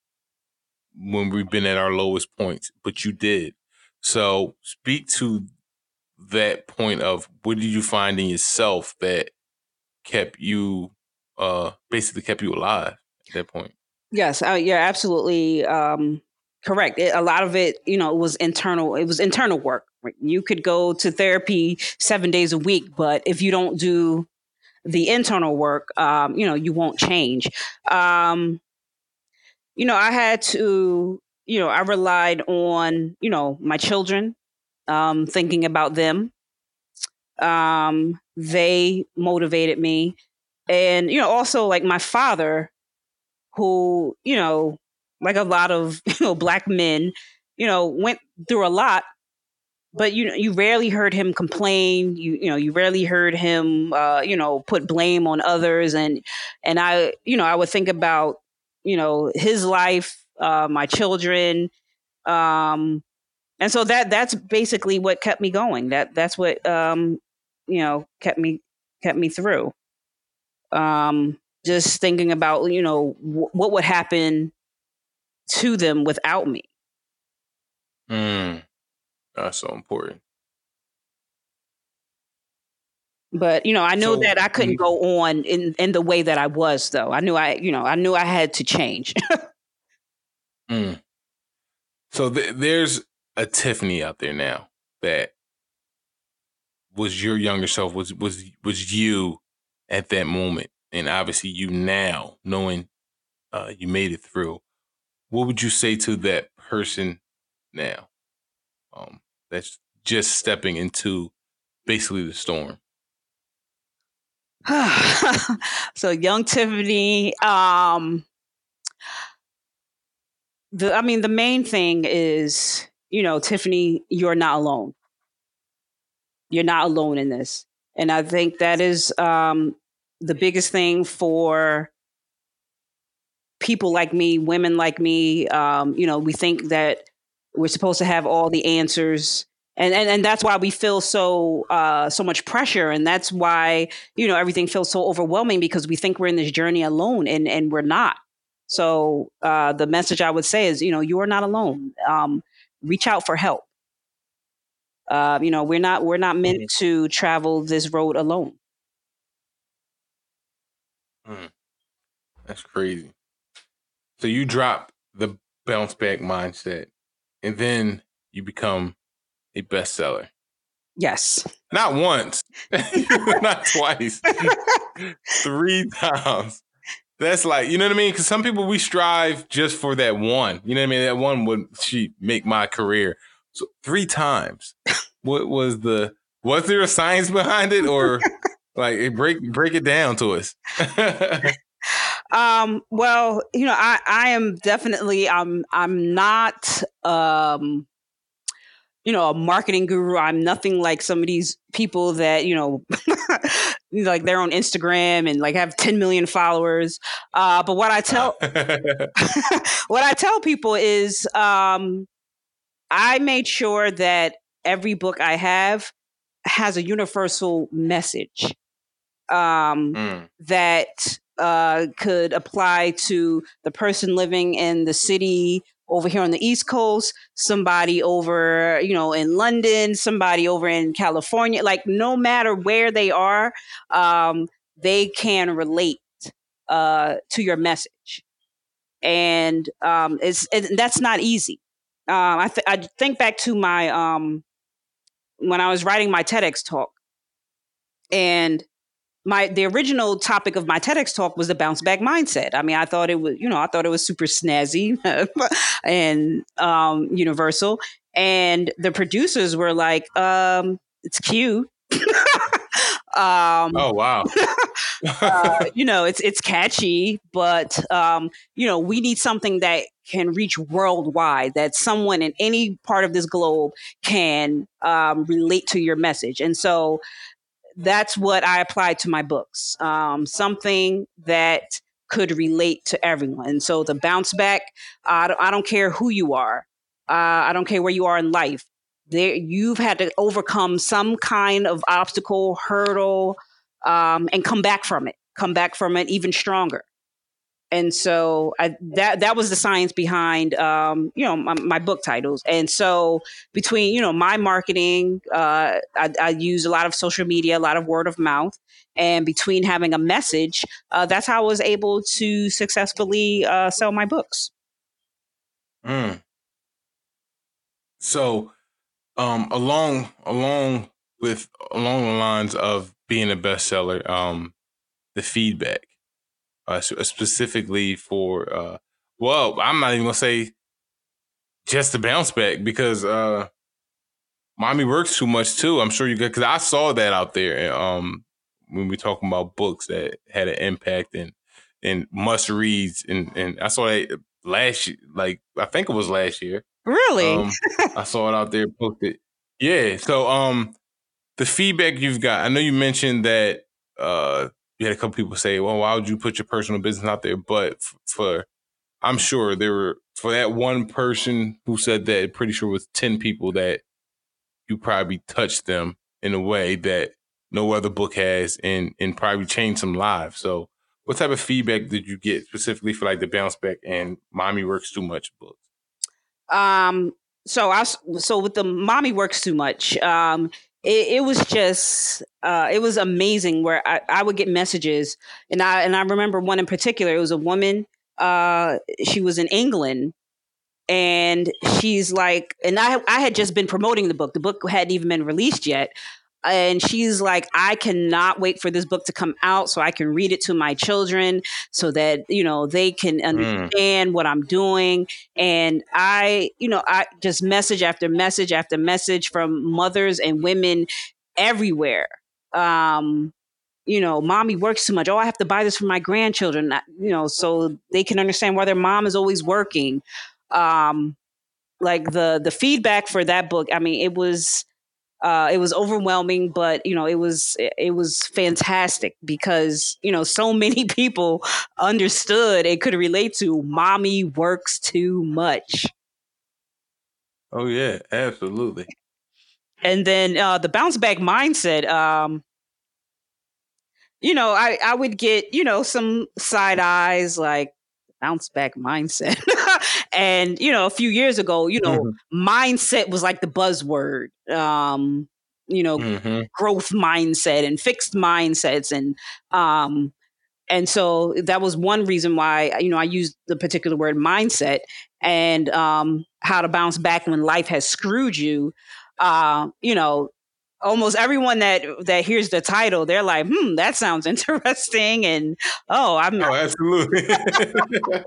when we've been at our lowest points, but you did. So speak to that point of what did you find in yourself that kept you uh basically kept you alive at that point? Yes uh, you're absolutely um correct. It, a lot of it you know was internal it was internal work. You could go to therapy seven days a week but if you don't do the internal work, um, you know, you won't change. Um, you know, I had to, you know, I relied on, you know, my children, um, thinking about them. Um, they motivated me. And, you know, also like my father, who, you know, like a lot of, you know, black men, you know, went through a lot but you you rarely heard him complain. You you know you rarely heard him uh, you know put blame on others. And and I you know I would think about you know his life, uh, my children, um, and so that that's basically what kept me going. That that's what um, you know kept me kept me through. Um, just thinking about you know w- what would happen to them without me. Mm. That's so important. But you know, I knew so, that I couldn't mm go on in in the way that I was, though. I knew I, you know, I knew I had to change. mm. So th- there's a Tiffany out there now that was your younger self was was was you at that moment, and obviously you now knowing uh, you made it through. What would you say to that person now? That's just stepping into basically the storm? so young Tiffany, um, the I mean the main thing is, you know, Tiffany, you're not alone. You're not alone in this. And I think that is um, the biggest thing for people like me, women like me. Um, you know, we think that we're supposed to have all the answers. And, and and that's why we feel so uh, so much pressure, and that's why you know everything feels so overwhelming because we think we're in this journey alone, and and we're not. So uh, the message I would say is, you know, you are not alone. Um, reach out for help. Uh, you know, we're not we're not meant mm-hmm. to travel this road alone. Mm. That's crazy. So you drop the bounce back mindset and then you become a bestseller. Yes. Not once, not twice, three times. That's like, you know what I mean? Because some people we strive just for that one. You know what I mean? That one would she make my career. So three times. what was the was there a science behind it or like break break it down to us? Um, well, you know, I, I am definitely I'm I'm not um you know, a marketing guru. I'm nothing like some of these people that, you know, like they're on Instagram and like have 10 million followers. Uh, but what I tell what I tell people is um I made sure that every book I have has a universal message um, mm. that uh, could apply to the person living in the city over here on the East Coast, somebody over, you know, in London, somebody over in California. Like, no matter where they are, um, they can relate uh, to your message, and um, it's it, that's not easy. Um, I, th- I think back to my um, when I was writing my TEDx talk, and my the original topic of my TEDx talk was the bounce back mindset. I mean, I thought it was, you know, I thought it was super snazzy and um, universal. And the producers were like, um, "It's cute." um, oh wow! uh, you know, it's it's catchy, but um, you know, we need something that can reach worldwide. That someone in any part of this globe can um, relate to your message, and so that's what I applied to my books. Um, something that could relate to everyone. And So the bounce back, I don't, I don't care who you are. Uh, I don't care where you are in life. There, you've had to overcome some kind of obstacle, hurdle, um, and come back from it. Come back from it even stronger and so I, that that was the science behind um, you know my, my, book titles. And so between you know my marketing uh, I, I, use a lot of social media a lot of word of mouth. And between having a message uh, that's how i was able to successfully uh, sell my books. Mm. so um, along along with along the lines of being a bestseller um, the feedback uh, specifically for uh, well, I'm not even gonna say just the bounce back because uh, mommy works too much too. I'm sure you get because I saw that out there. Um, when we talking about books that had an impact and and must reads and and I saw that last year, like I think it was last year. Really? Um, I saw it out there posted. Yeah. So um, the feedback you've got. I know you mentioned that uh you had a couple people say, "Well, why would you put your personal business out there?" But for, I'm sure there were for that one person who said that. Pretty sure was ten people that you probably touched them in a way that no other book has, and and probably changed some lives. So, what type of feedback did you get specifically for like the bounce back and mommy works too much books? Um. So I so with the mommy works too much. Um it, it was just uh, it was amazing where I, I would get messages and I and I remember one in particular. It was a woman. Uh, she was in England and she's like and I I had just been promoting the book. The book hadn't even been released yet and she's like i cannot wait for this book to come out so i can read it to my children so that you know they can mm. understand mm. what i'm doing and i you know i just message after message after message from mothers and women everywhere um you know mommy works too much oh i have to buy this for my grandchildren you know so they can understand why their mom is always working um like the the feedback for that book i mean it was uh, it was overwhelming, but you know, it was it was fantastic because you know so many people understood and could relate to "mommy works too much." Oh yeah, absolutely. And then uh, the bounce back mindset. Um, you know, I I would get you know some side eyes like bounce back mindset. and you know, a few years ago, you know, mm-hmm. mindset was like the buzzword. Um, you know, mm-hmm. growth mindset and fixed mindsets and um and so that was one reason why you know I used the particular word mindset and um how to bounce back when life has screwed you. Uh, you know, almost everyone that that hears the title, they're like, "Hmm, that sounds interesting," and oh, I'm oh, absolutely.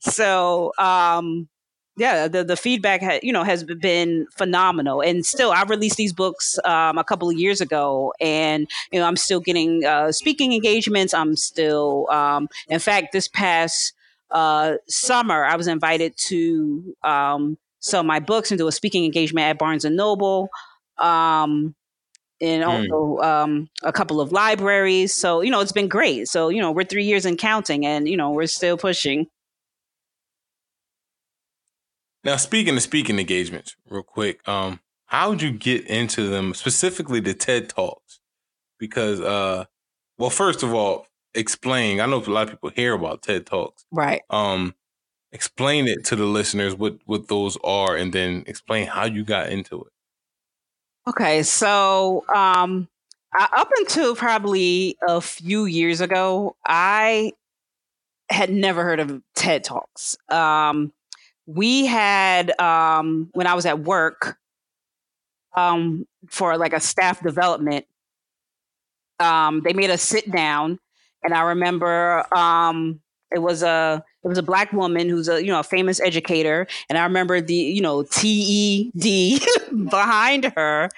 so, um, yeah, the the feedback ha- you know has been phenomenal, and still I released these books um, a couple of years ago, and you know I'm still getting uh, speaking engagements. I'm still, um, in fact, this past uh, summer I was invited to um, sell my books and do a speaking engagement at Barnes and Noble um, and hmm. also mm. um, a couple of libraries. So you know, it's been great. So you know, we're three years in counting, and you know, we're still pushing. Now, speaking of speaking engagements, real quick, um, how would you get into them specifically the TED Talks? Because, uh, well, first of all, explain. I know a lot of people hear about TED Talks, right? Um, explain it to the listeners what what those are, and then explain how you got into it. Okay, so um, up until probably a few years ago, I had never heard of TED Talks. Um, we had um, when I was at work um, for like a staff development. Um, they made us sit down, and I remember um, it was a it was a black woman who's a you know a famous educator, and I remember the you know TED behind her.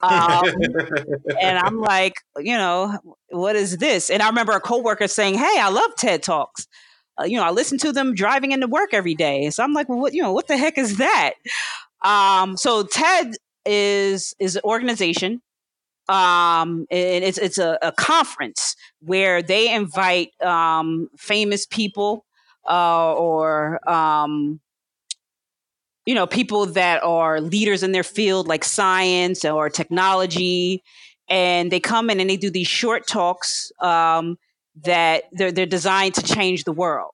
Um, and I'm like, you know, what is this? And I remember a coworker saying, "Hey, I love TED Talks. Uh, you know, I listen to them driving into work every day." So I'm like, "Well, what? You know, what the heck is that?" Um, so TED is is an organization um and it's it's a, a conference where they invite um famous people uh or um you know people that are leaders in their field like science or technology and they come in and they do these short talks um that they're they're designed to change the world.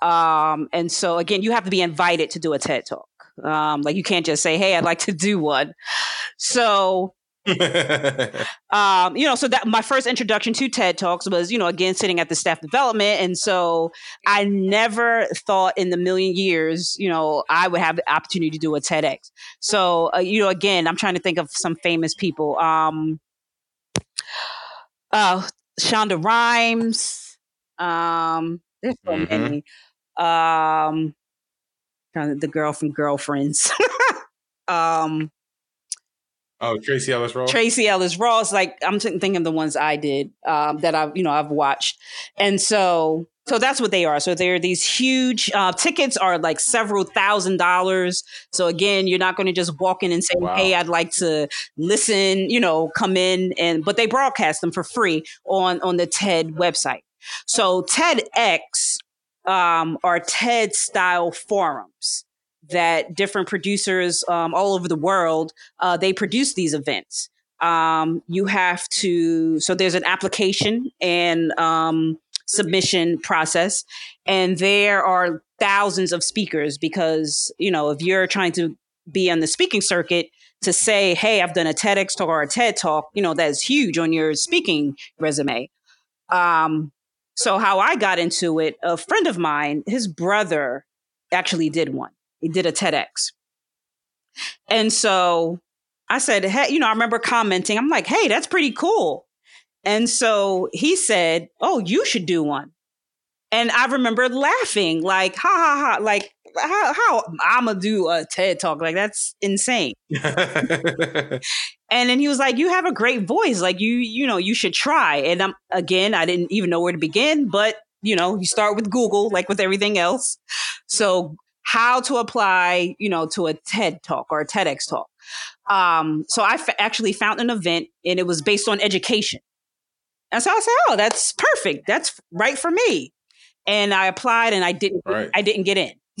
Um and so again you have to be invited to do a ted talk. Um like you can't just say hey i'd like to do one. So um, you know, so that my first introduction to TED Talks was, you know, again sitting at the staff development, and so I never thought in the million years, you know, I would have the opportunity to do a TEDx. So, uh, you know, again, I'm trying to think of some famous people. Um, uh, Shonda Rhimes. Um, there's so mm-hmm. many. Um, the girl from Girlfriends. um Oh, Tracee Ellis Ross. Tracee Ellis Ross. Like I'm thinking of the ones I did um, that I've you know I've watched, and so so that's what they are. So they're these huge uh, tickets are like several thousand dollars. So again, you're not going to just walk in and say, wow. "Hey, I'd like to listen," you know, come in and but they broadcast them for free on on the TED website. So TEDx um, are TED style forums that different producers um, all over the world uh, they produce these events. Um, you have to so there's an application and um, submission process, and there are thousands of speakers because you know if you're trying to be on the speaking circuit to say, hey, I've done a TEDx talk or a TED talk, you know, that's huge on your speaking resume. Um, so how I got into it, a friend of mine, his brother actually did one. Did a TEDx. And so I said, hey, you know, I remember commenting, I'm like, hey, that's pretty cool. And so he said, oh, you should do one. And I remember laughing, like, ha ha ha, like, how, how I'm gonna do a TED talk? Like, that's insane. and then he was like, you have a great voice. Like, you, you know, you should try. And I'm, again, I didn't even know where to begin, but you know, you start with Google, like with everything else. So how to apply, you know, to a TED talk or a TEDx talk. Um, so I f- actually found an event and it was based on education. And so I said, "Oh, that's perfect. That's right for me." And I applied and I didn't right. I didn't get in.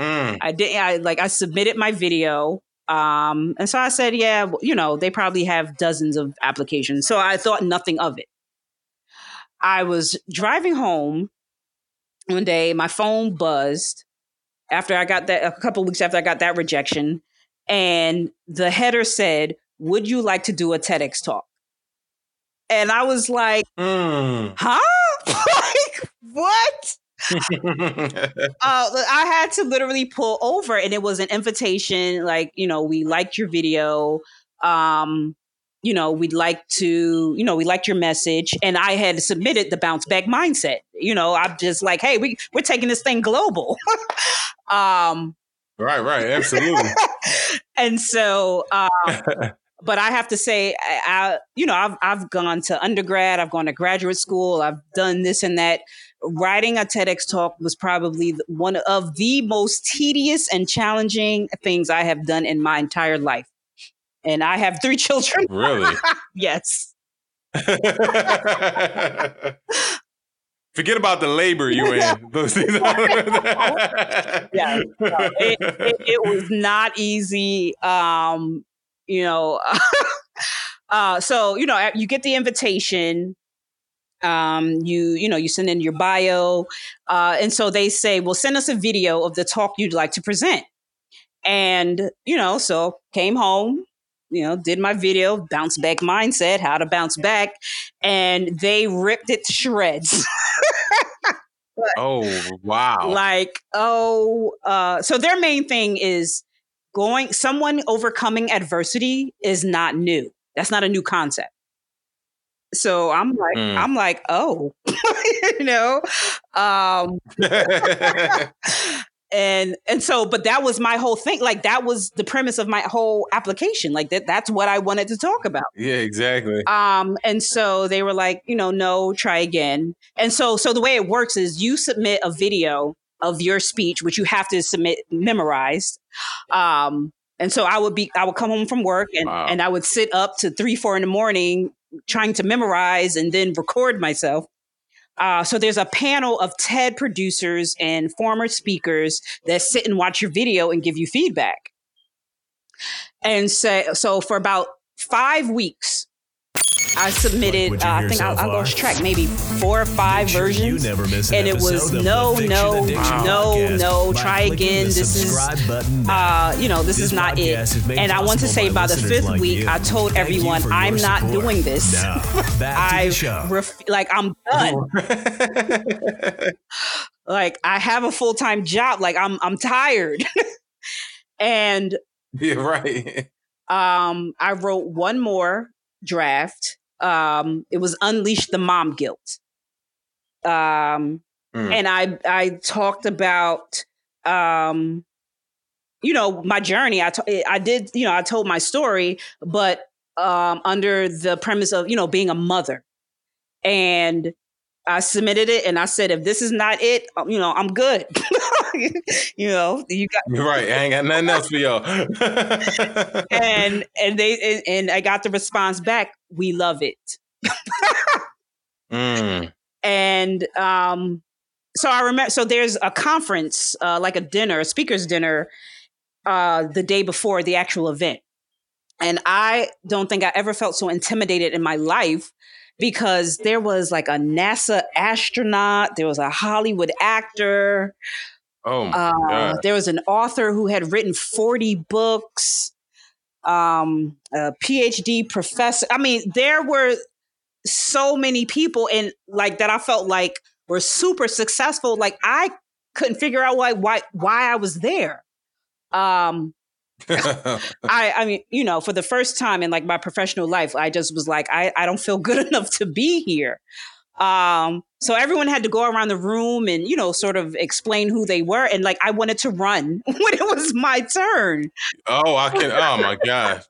mm. I didn't I like I submitted my video um, and so I said, yeah, you know, they probably have dozens of applications. So I thought nothing of it. I was driving home one day my phone buzzed after I got that a couple weeks after I got that rejection, and the header said, "Would you like to do a TEDx talk?" And I was like, mm. "Huh? like what?" uh, I had to literally pull over, and it was an invitation. Like, you know, we liked your video. Um, you know, we'd like to, you know, we liked your message. And I had submitted the bounce back mindset. You know, I'm just like, hey, we, we're taking this thing global. um, right, right, absolutely. and so, um, but I have to say, I, I, you know, I've I've gone to undergrad, I've gone to graduate school, I've done this and that. Writing a TEDx talk was probably one of the most tedious and challenging things I have done in my entire life and I have three children. Really? yes. Forget about the labor you in. yeah, no, it, it, it, was not easy. Um, you know, uh, so you know, you get the invitation. Um, you you know, you send in your bio, uh, and so they say, "Well, send us a video of the talk you'd like to present." And you know, so came home, you know, did my video, bounce back mindset, how to bounce back, and they ripped it to shreds. oh, wow. Like, oh, uh, so their main thing is going, someone overcoming adversity is not new. That's not a new concept. So I'm like, mm. I'm like, oh, you know, um, and and so but that was my whole thing like that was the premise of my whole application like that that's what i wanted to talk about. Yeah exactly. Um and so they were like you know no try again. And so so the way it works is you submit a video of your speech which you have to submit memorized um and so i would be i would come home from work and wow. and i would sit up to three four in the morning trying to memorize and then record myself uh, so there's a panel of TED producers and former speakers that sit and watch your video and give you feedback. And say, so for about five weeks, I submitted. uh, I think so I'll, I'll, go track maybe four or five versions. You never miss and it was no, no, no, no. Try again. This is, uh, you know, this, this is not it. And I want to say by the fifth like week, you. I told Thank everyone I'm not support. doing this. Now, I ref- like I'm done. like I have a full time job. Like I'm I'm tired. and yeah, right. Um, I wrote one more draft um, it was Unleash the Mom Guilt. Um, mm. And I I talked about um, you know my journey. I t- I did you know I told my story, but um, under the premise of you know being a mother, and I submitted it and I said, if this is not it, um, you know, I'm good. you know, you got You're right. I ain't got nothing else for y'all. and and they and, and, I got the response back, we love it. mm. And um so I remember so there's a conference, uh, like a dinner, a speaker's dinner, uh, the day before the actual event. And I don't think I ever felt so intimidated in my life because there was like a NASA astronaut, there was a Hollywood actor. Oh, uh, there was an author who had written 40 books, um, a PhD professor. I mean, there were so many people and like that I felt like were super successful. Like I couldn't figure out why why why I was there. Um, I I mean, you know, for the first time in like my professional life, I just was like, I, I don't feel good enough to be here. Um, so everyone had to go around the room and, you know, sort of explain who they were. And like I wanted to run when it was my turn. Oh, I can oh my gosh.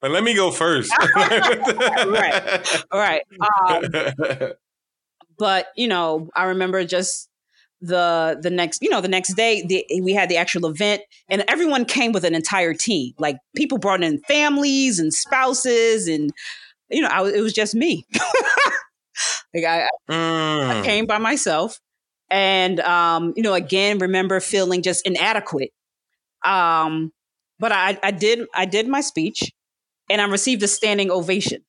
But let me go first. right. All right. Um, but you know, I remember just the the next you know the next day the, we had the actual event and everyone came with an entire team like people brought in families and spouses and you know I, it was just me like I, mm. I, came by myself and um you know again remember feeling just inadequate um but i i did i did my speech and i received a standing ovation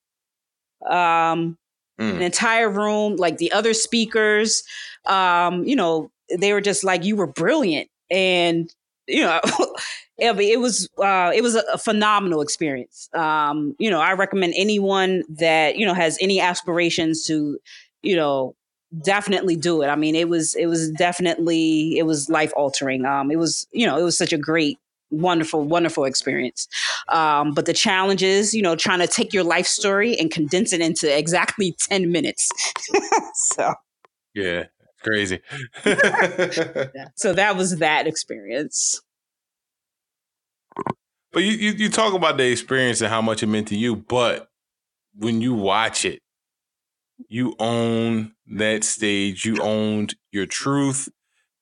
um mm. an entire room, like the other speakers. Um, you know, they were just like, you were brilliant. And, you know, it was uh, it was a, phenomenal experience. Um, you know, I recommend anyone that you know has any aspirations to, you know, definitely do it. I mean, it was it was definitely it was life altering. Um, it was you know it was such a great wonderful, wonderful experience. Um, but the challenge is, you know, trying to take your life story and condense it into exactly 10 minutes. so, yeah, crazy. yeah. So that was that experience. But you, you, you talk about the experience and how much it meant to you, but when you watch it, you own that stage. You owned your truth.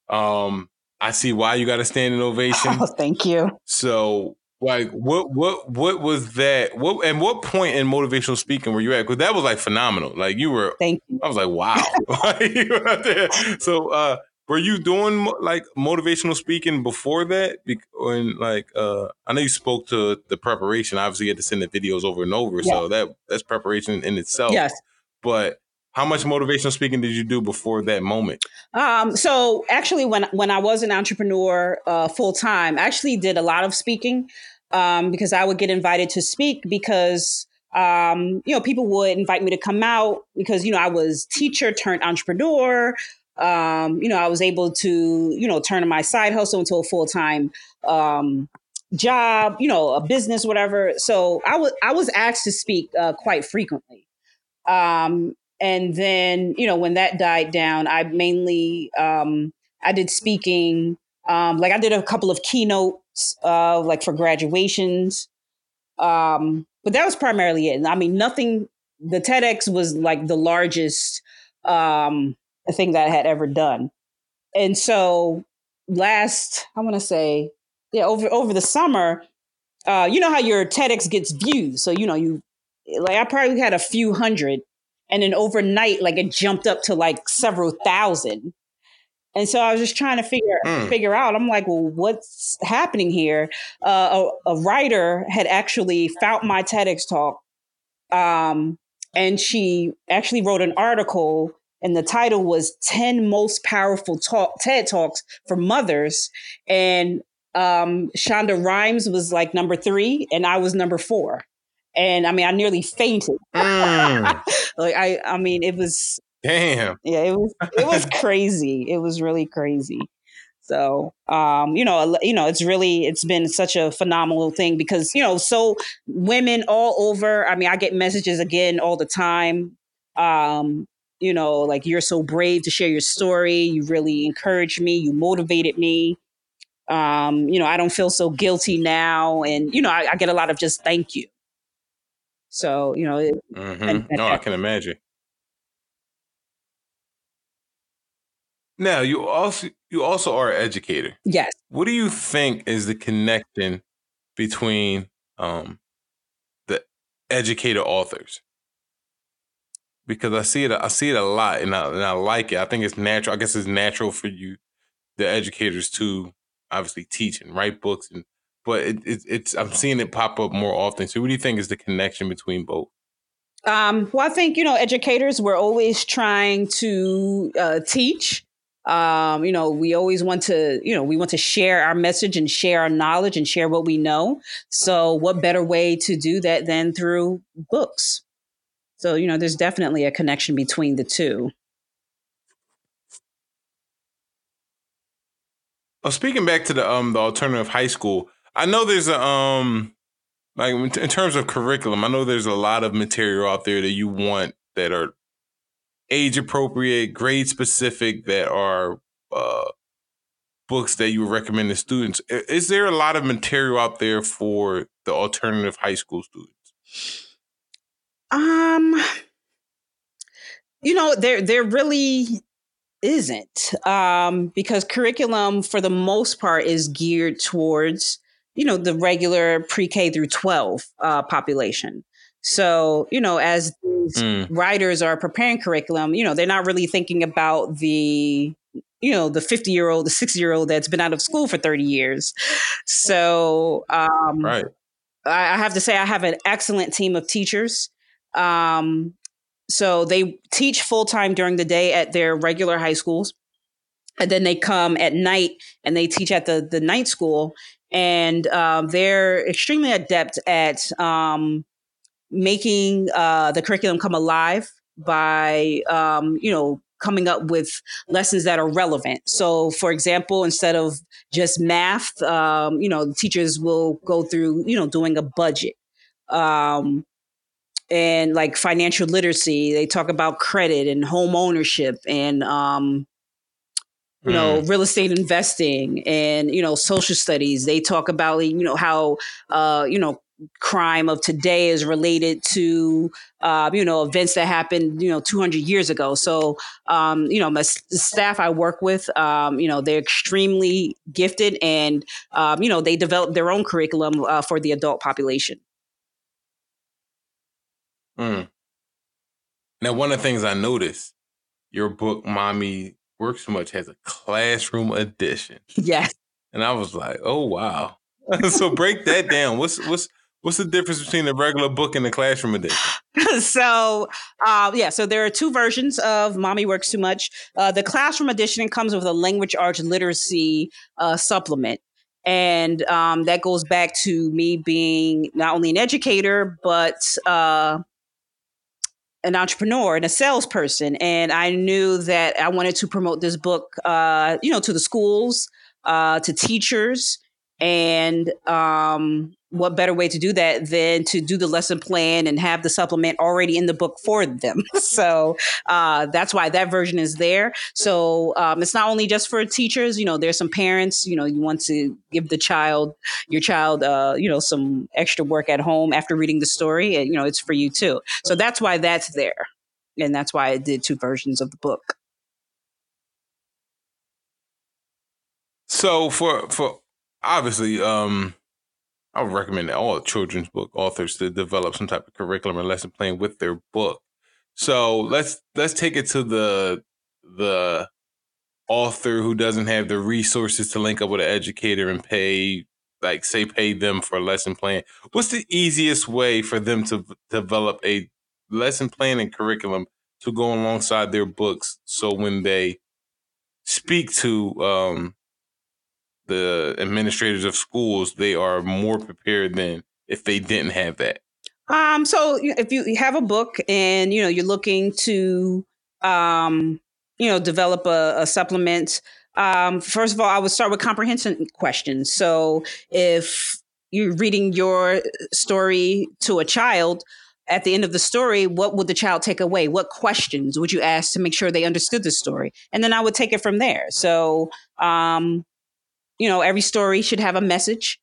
Um, I see why you got a standing ovation. Oh, thank you. So, like, what, what, what was that? What, and what point in motivational speaking were you at? Because that was like phenomenal. Like, you were. Thank you. I was like, wow. you were out there. So, uh, were you doing like motivational speaking before that? And like, uh, I know you spoke to the preparation. Obviously, you had to send the videos over and over, yeah. so that that's preparation in itself. Yes. But how much motivational speaking did you do before that moment? Um, so actually, when when I was an entrepreneur uh, full time, I actually did a lot of speaking um, because I would get invited to speak because um, you know people would invite me to come out because you know I was teacher turned entrepreneur. Um, you know, I was able to you know turn my side hustle into a full time um, job. You know, a business, whatever. So I was I was asked to speak uh, quite frequently. Um, and then you know when that died down i mainly um i did speaking Um, like I did a couple of keynotes, uh, like for graduations. Um, but that was primarily it. I mean, nothing. The TEDx was like the largest um, thing that I had ever done, and so last I want to say, yeah, over over the summer, uh, you know how your TEDx gets views. So you know you like I probably had a few hundred, and then overnight, like it jumped up to like several thousand. And so I was just trying to figure mm. figure out. I'm like, well, what's happening here? Uh, a, a, writer had actually found my TEDx talk, um, and she actually wrote an article, and the title was 10 Most Powerful talk, TED Talks for Mothers." And um, Shonda Rhimes was like number three, and I was number four. And I mean, I nearly fainted. Mm. like I, I mean, it was Damn. Yeah, it was it was crazy. It was really crazy. So, um, you know, you know, it's really it's been such a phenomenal thing because you know, so women all over. I mean, I get messages again all the time. Um, you know, like you're so brave to share your story. You really encouraged me. You motivated me. Um, you know, I don't feel so guilty now, and you know, I, I get a lot of just thank you. So, you know, it, mm-hmm. and, and, no, I can imagine. Now you also you also are an educator. Yes. What do you think is the connection between um, the educator authors? Because I see it, I see it a lot, and I, and I like it. I think it's natural. I guess it's natural for you, the educators, to obviously teach and write books, and but it, it, it's I'm seeing it pop up more often. So, what do you think is the connection between both? Um, well, I think you know, educators we're always trying to uh, teach um, you know, we always want to, you know, we want to share our message and share our knowledge and share what we know. So, what better way to do that than through books? So, you know, there's definitely a connection between the two. Well, speaking back to the um the alternative high school, I know there's a um like in terms of curriculum, I know there's a lot of material out there that you want that are age appropriate, grade specific that are uh, books that you recommend to students. Is there a lot of material out there for the alternative high school students? Um, you know, there there really isn't um, because curriculum for the most part is geared towards you know the regular pre-K through 12 uh, population. So, you know, as mm. writers are preparing curriculum, you know, they're not really thinking about the, you know, the 50 year old, the 60 year old that's been out of school for 30 years. So, um, right. I, I have to say, I have an excellent team of teachers. Um, so they teach full time during the day at their regular high schools. And then they come at night and they teach at the, the night school. And um, they're extremely adept at um, making uh, the curriculum come alive by um, you know coming up with lessons that are relevant. So, for example, instead of just math, um, you know, teachers will go through you know doing a budget. Um, and like financial literacy, they talk about credit and home ownership and um, you know mm. real estate investing and you know social studies they talk about you know how uh you know crime of today is related to uh, you know events that happened you know 200 years ago so um, you know my staff i work with um, you know they're extremely gifted and um, you know they develop their own curriculum uh, for the adult population mm. now one of the things i noticed your book mommy works so much has a classroom edition yes and i was like oh wow so break that down what's what's What's the difference between the regular book and the classroom edition? so, uh, yeah, so there are two versions of Mommy Works Too Much. Uh, the classroom edition comes with a language arts literacy uh, supplement. And um, that goes back to me being not only an educator, but uh, an entrepreneur and a salesperson. And I knew that I wanted to promote this book, uh, you know, to the schools, uh, to teachers, and um, what better way to do that than to do the lesson plan and have the supplement already in the book for them? so uh, that's why that version is there. So um, it's not only just for teachers. You know, there's some parents. You know, you want to give the child, your child, uh, you know, some extra work at home after reading the story. And, you know, it's for you too. So that's why that's there, and that's why I did two versions of the book. So for for obviously, um, I would recommend all children's book authors to develop some type of curriculum or lesson plan with their book. So let's let's take it to the the author who doesn't have the resources to link up with an educator and pay like say pay them for a lesson plan. What's the easiest way for them to develop a lesson plan and curriculum to go alongside their books so when they speak to um, the administrators of schools, they are more prepared than if they didn't have that? Um, so if you have a book and you know you're looking to um, you know develop a, a supplement, um, first of all, I would start with comprehension questions. So if you're reading your story to a child, at the end of the story, what would the child take away? What questions would you ask to make sure they understood the story? And then I would take it from there. So, um, you know, every story should have a message.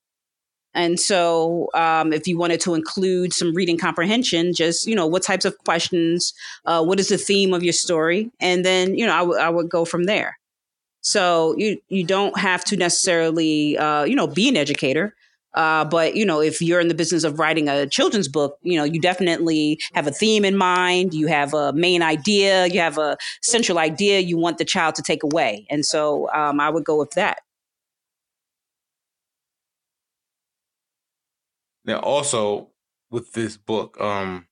And so, um, if you wanted to include some reading comprehension, just, you know, what types of questions, uh, what is the theme of your story? And then, you know, I, w- I would go from there. So you, you don't have to necessarily, uh, you know, be an educator. Uh, but you know, if you're in the business of writing a children's book, you know, you definitely have a theme in mind. You have a main idea. You have a central idea you want the child to take away, and so um, I would go with that. Now, also with this book, um,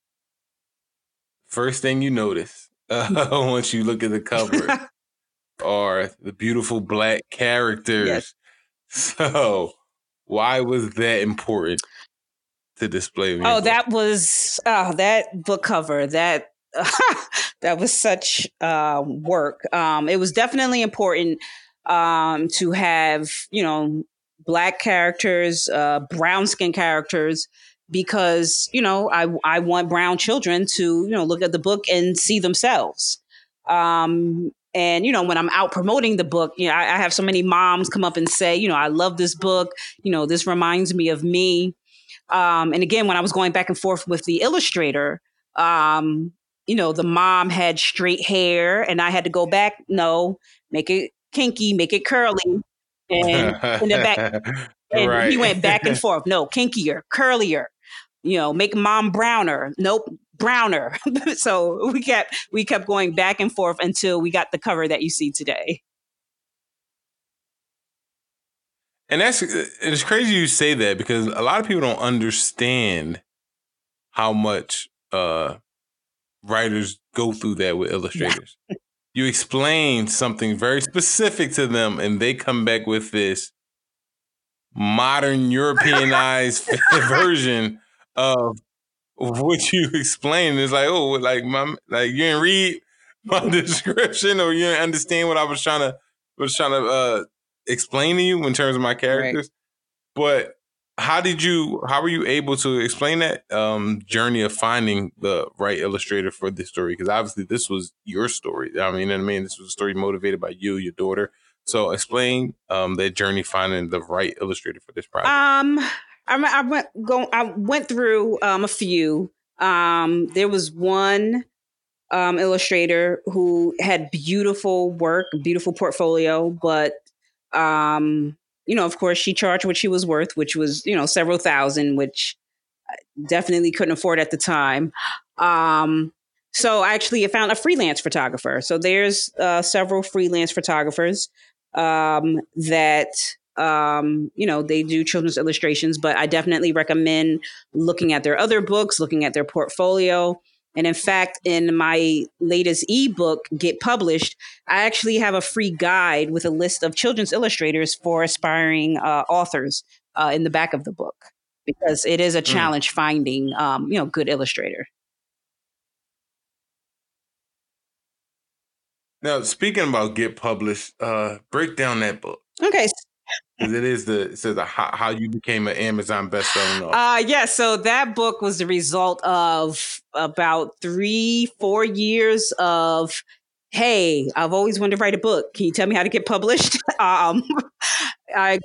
first thing you notice uh, once you look at the cover are the beautiful black characters. Yes. So, why was that important to display? Oh, book? that was oh, that book cover that that was such uh, work. Um, it was definitely important um, to have you know black characters, uh, brown skin characters, because you know I I want brown children to you know look at the book and see themselves. Um, and you know when I'm out promoting the book, you know I, I have so many moms come up and say, you know, I love this book. You know, this reminds me of me. Um, and again, when I was going back and forth with the illustrator, um, you know, the mom had straight hair, and I had to go back. No, make it kinky, make it curly and in the back. And right. he went back and forth. No, kinkier, curlier. You know, make mom browner. Nope, browner. so we kept we kept going back and forth until we got the cover that you see today. And that's it's crazy you say that because a lot of people don't understand how much uh writers go through that with illustrators. Yeah you explain something very specific to them and they come back with this modern Europeanized version of what you explained. It's like, oh, like my like you didn't read my description or you didn't understand what I was trying to was trying to uh explain to you in terms of my characters. Right. But how did you how were you able to explain that um, journey of finding the right illustrator for this story? Because obviously this was your story. I mean i mean? This was a story motivated by you your daughter. So explain um, that journey finding the right illustrator for this project. Um i, I went go i went through um, a few. Um there was one um, illustrator who had beautiful work beautiful portfolio but um you know, of course, she charged what she was worth, which was, you know, several thousand, which I definitely couldn't afford at the time. Um, so I actually found a freelance photographer. So there's uh, several freelance photographers um, that um, you know they do children's illustrations, but I definitely recommend looking at their other books, looking at their portfolio, and in fact, in my latest ebook, Get Published, I actually have a free guide with a list of children's illustrators for aspiring uh, authors uh, in the back of the book because it is a hmm. challenge mm. finding, um, you know, good illustrator. Now, speaking about Get Published, uh, break down that book. Okay. Because it is the says the, how, how you became an Amazon bestselling author. Uh yeah, so that book was the result of about three, four years of hey, I've always wanted to write a book. Can you tell me how to get published? um, I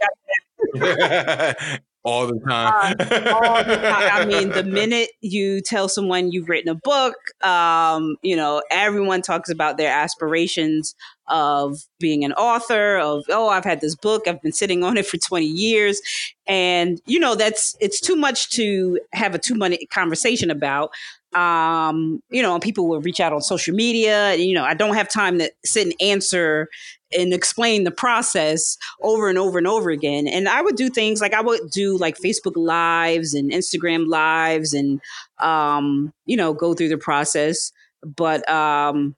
got all the time. Um, all the time. I mean, the minute you tell someone you've written a book, um, you know, everyone talks about their aspirations of being an author, of, oh, I've had this book, I've been sitting on it for 20 years. And, you know, that's, it's too much to have a two minute conversation about um, you know, people will reach out on social media. And, you know, I don't have time to sit and answer and explain the process over and over and over again. And I would do things like I would do like Facebook lives and Instagram lives and, um, you know, go through the process. But, um,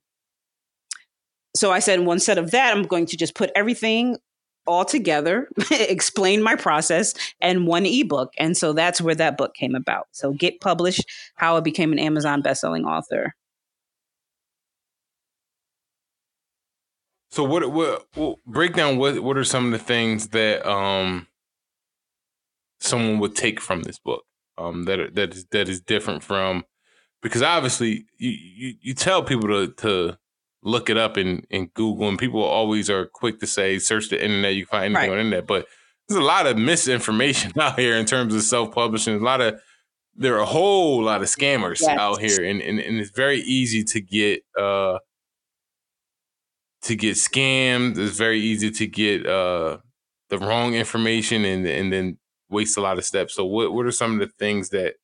so I said, one set of that, I'm going to just put everything all together, explain my process, and one ebook. And so that's where that book came about. So get published, how I became an Amazon bestselling author. So what what, what break down what what are some of the things that um someone would take from this book um that that is that is different from because obviously you you, you tell people to to look it up in, in Google, and people always are quick to say, search the internet, you can find anything right. on the internet. But there's a lot of misinformation out here in terms of self publishing. A lot of there are a whole lot of scammers yes. out here, and, and and it's very easy to get uh to get scammed. It's very easy to get uh the wrong information and and then waste a lot of steps. So what what are some of the things that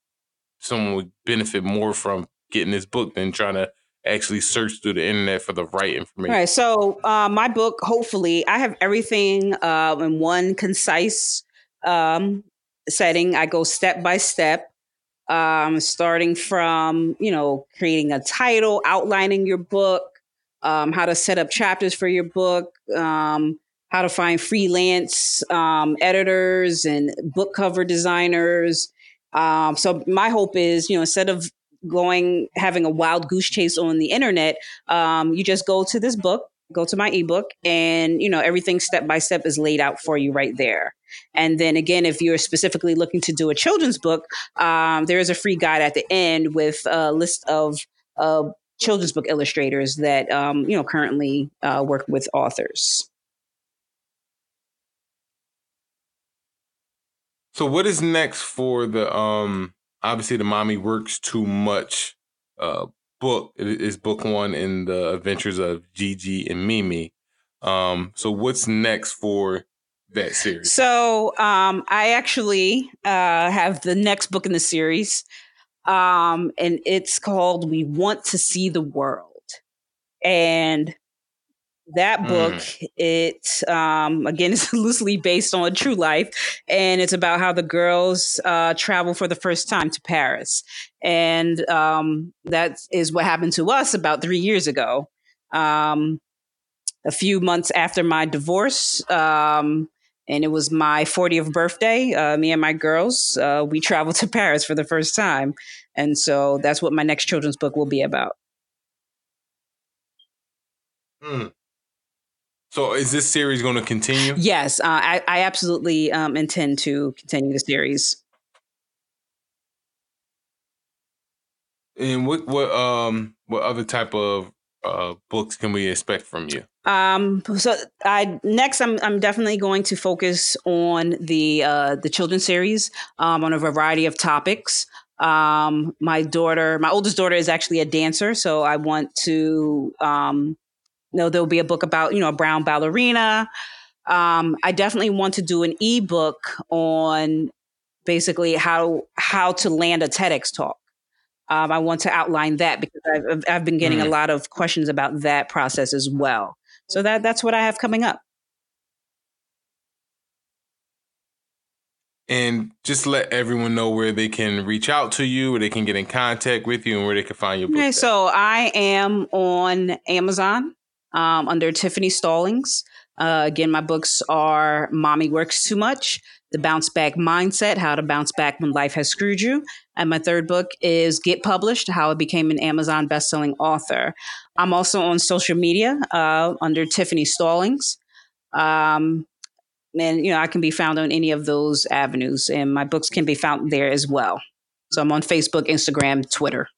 someone would benefit more from getting this book than trying to actually search through the internet for the right information. Right. So uh, my book, hopefully, I have everything uh, in one concise um, setting. I go step by step, um, starting from you know creating a title, outlining your book, um, how to set up chapters for your book. Um, how to find freelance um, editors and book cover designers. Um, so my hope is, you know, instead of going having a wild goose chase on the internet um, you just go to this book go to my ebook and you know everything step by step is laid out for you right there and then again if you're specifically looking to do a children's book um, there is a free guide at the end with a list of uh, children's book illustrators that um, you know currently uh, work with authors so what is next for the um obviously the mommy works too much uh, book is book one in the adventures of Gigi and Mimi. Um, so what's next for that series? So um, I actually uh, have the next book in the series, um, and it's called "We Want to See the World," and that book mm. it um, again is loosely based on true life and it's about how the girls uh, travel for the first time to paris. And um, that is what happened to us about three years ago. Um, a few months after my divorce um, and it was my 40th birthday uh, me and my girls uh, we traveled to paris for the first time and so that's what my next children's book will be about Mm. So is this series going to continue? Yes, uh, I, I, absolutely um, intend to continue the series. And what what um what other type of uh, books can we expect from you? Um, so I next I'm I'm definitely going to focus on the uh, the children's series um, on a variety of topics. Um, my daughter, my oldest daughter, is actually a dancer, so I want to um, know, there'll be a book about, you know, a brown ballerina. Um, I definitely want to do an ebook on basically how how to land a TEDx talk. Um, I want to outline that because I've, I've been getting mm. a lot of questions about that process as well. So that that's what I have coming up. And just let everyone know where they can reach out to you, where they can get in contact with you, and where they can find your book. Okay, so I am on Amazon um, under Tiffany Stallings. Uh, again, my books are Mommy Works Too Much, The Bounce Back Mindset, How to Bounce Back When Life Has Screwed You. And my third book is Get Published, How I Became an Amazon Bestselling Author. I'm also on social media uh, under Tiffany Stallings. Um, and you know I can be found on any of those avenues, and my books can be found there as well. So I'm on Facebook, Instagram, Twitter.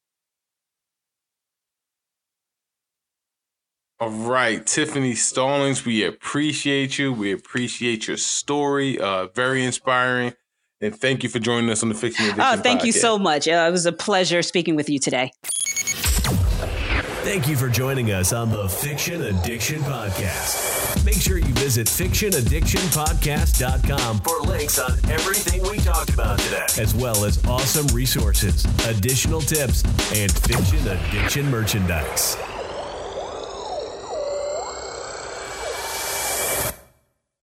All right, Tiffany Stallings, we appreciate you. We appreciate your story. Uh, very inspiring. And thank you for joining us on the Fiction Addiction Oh, thank podcast. you so much. Uh, it was a pleasure speaking with you today. Thank you for joining us on the Fiction Addiction Podcast. Make sure you visit fictionaddictionpodcast.com for links on everything we talked about today, as well as awesome resources, additional tips, and fiction addiction merchandise.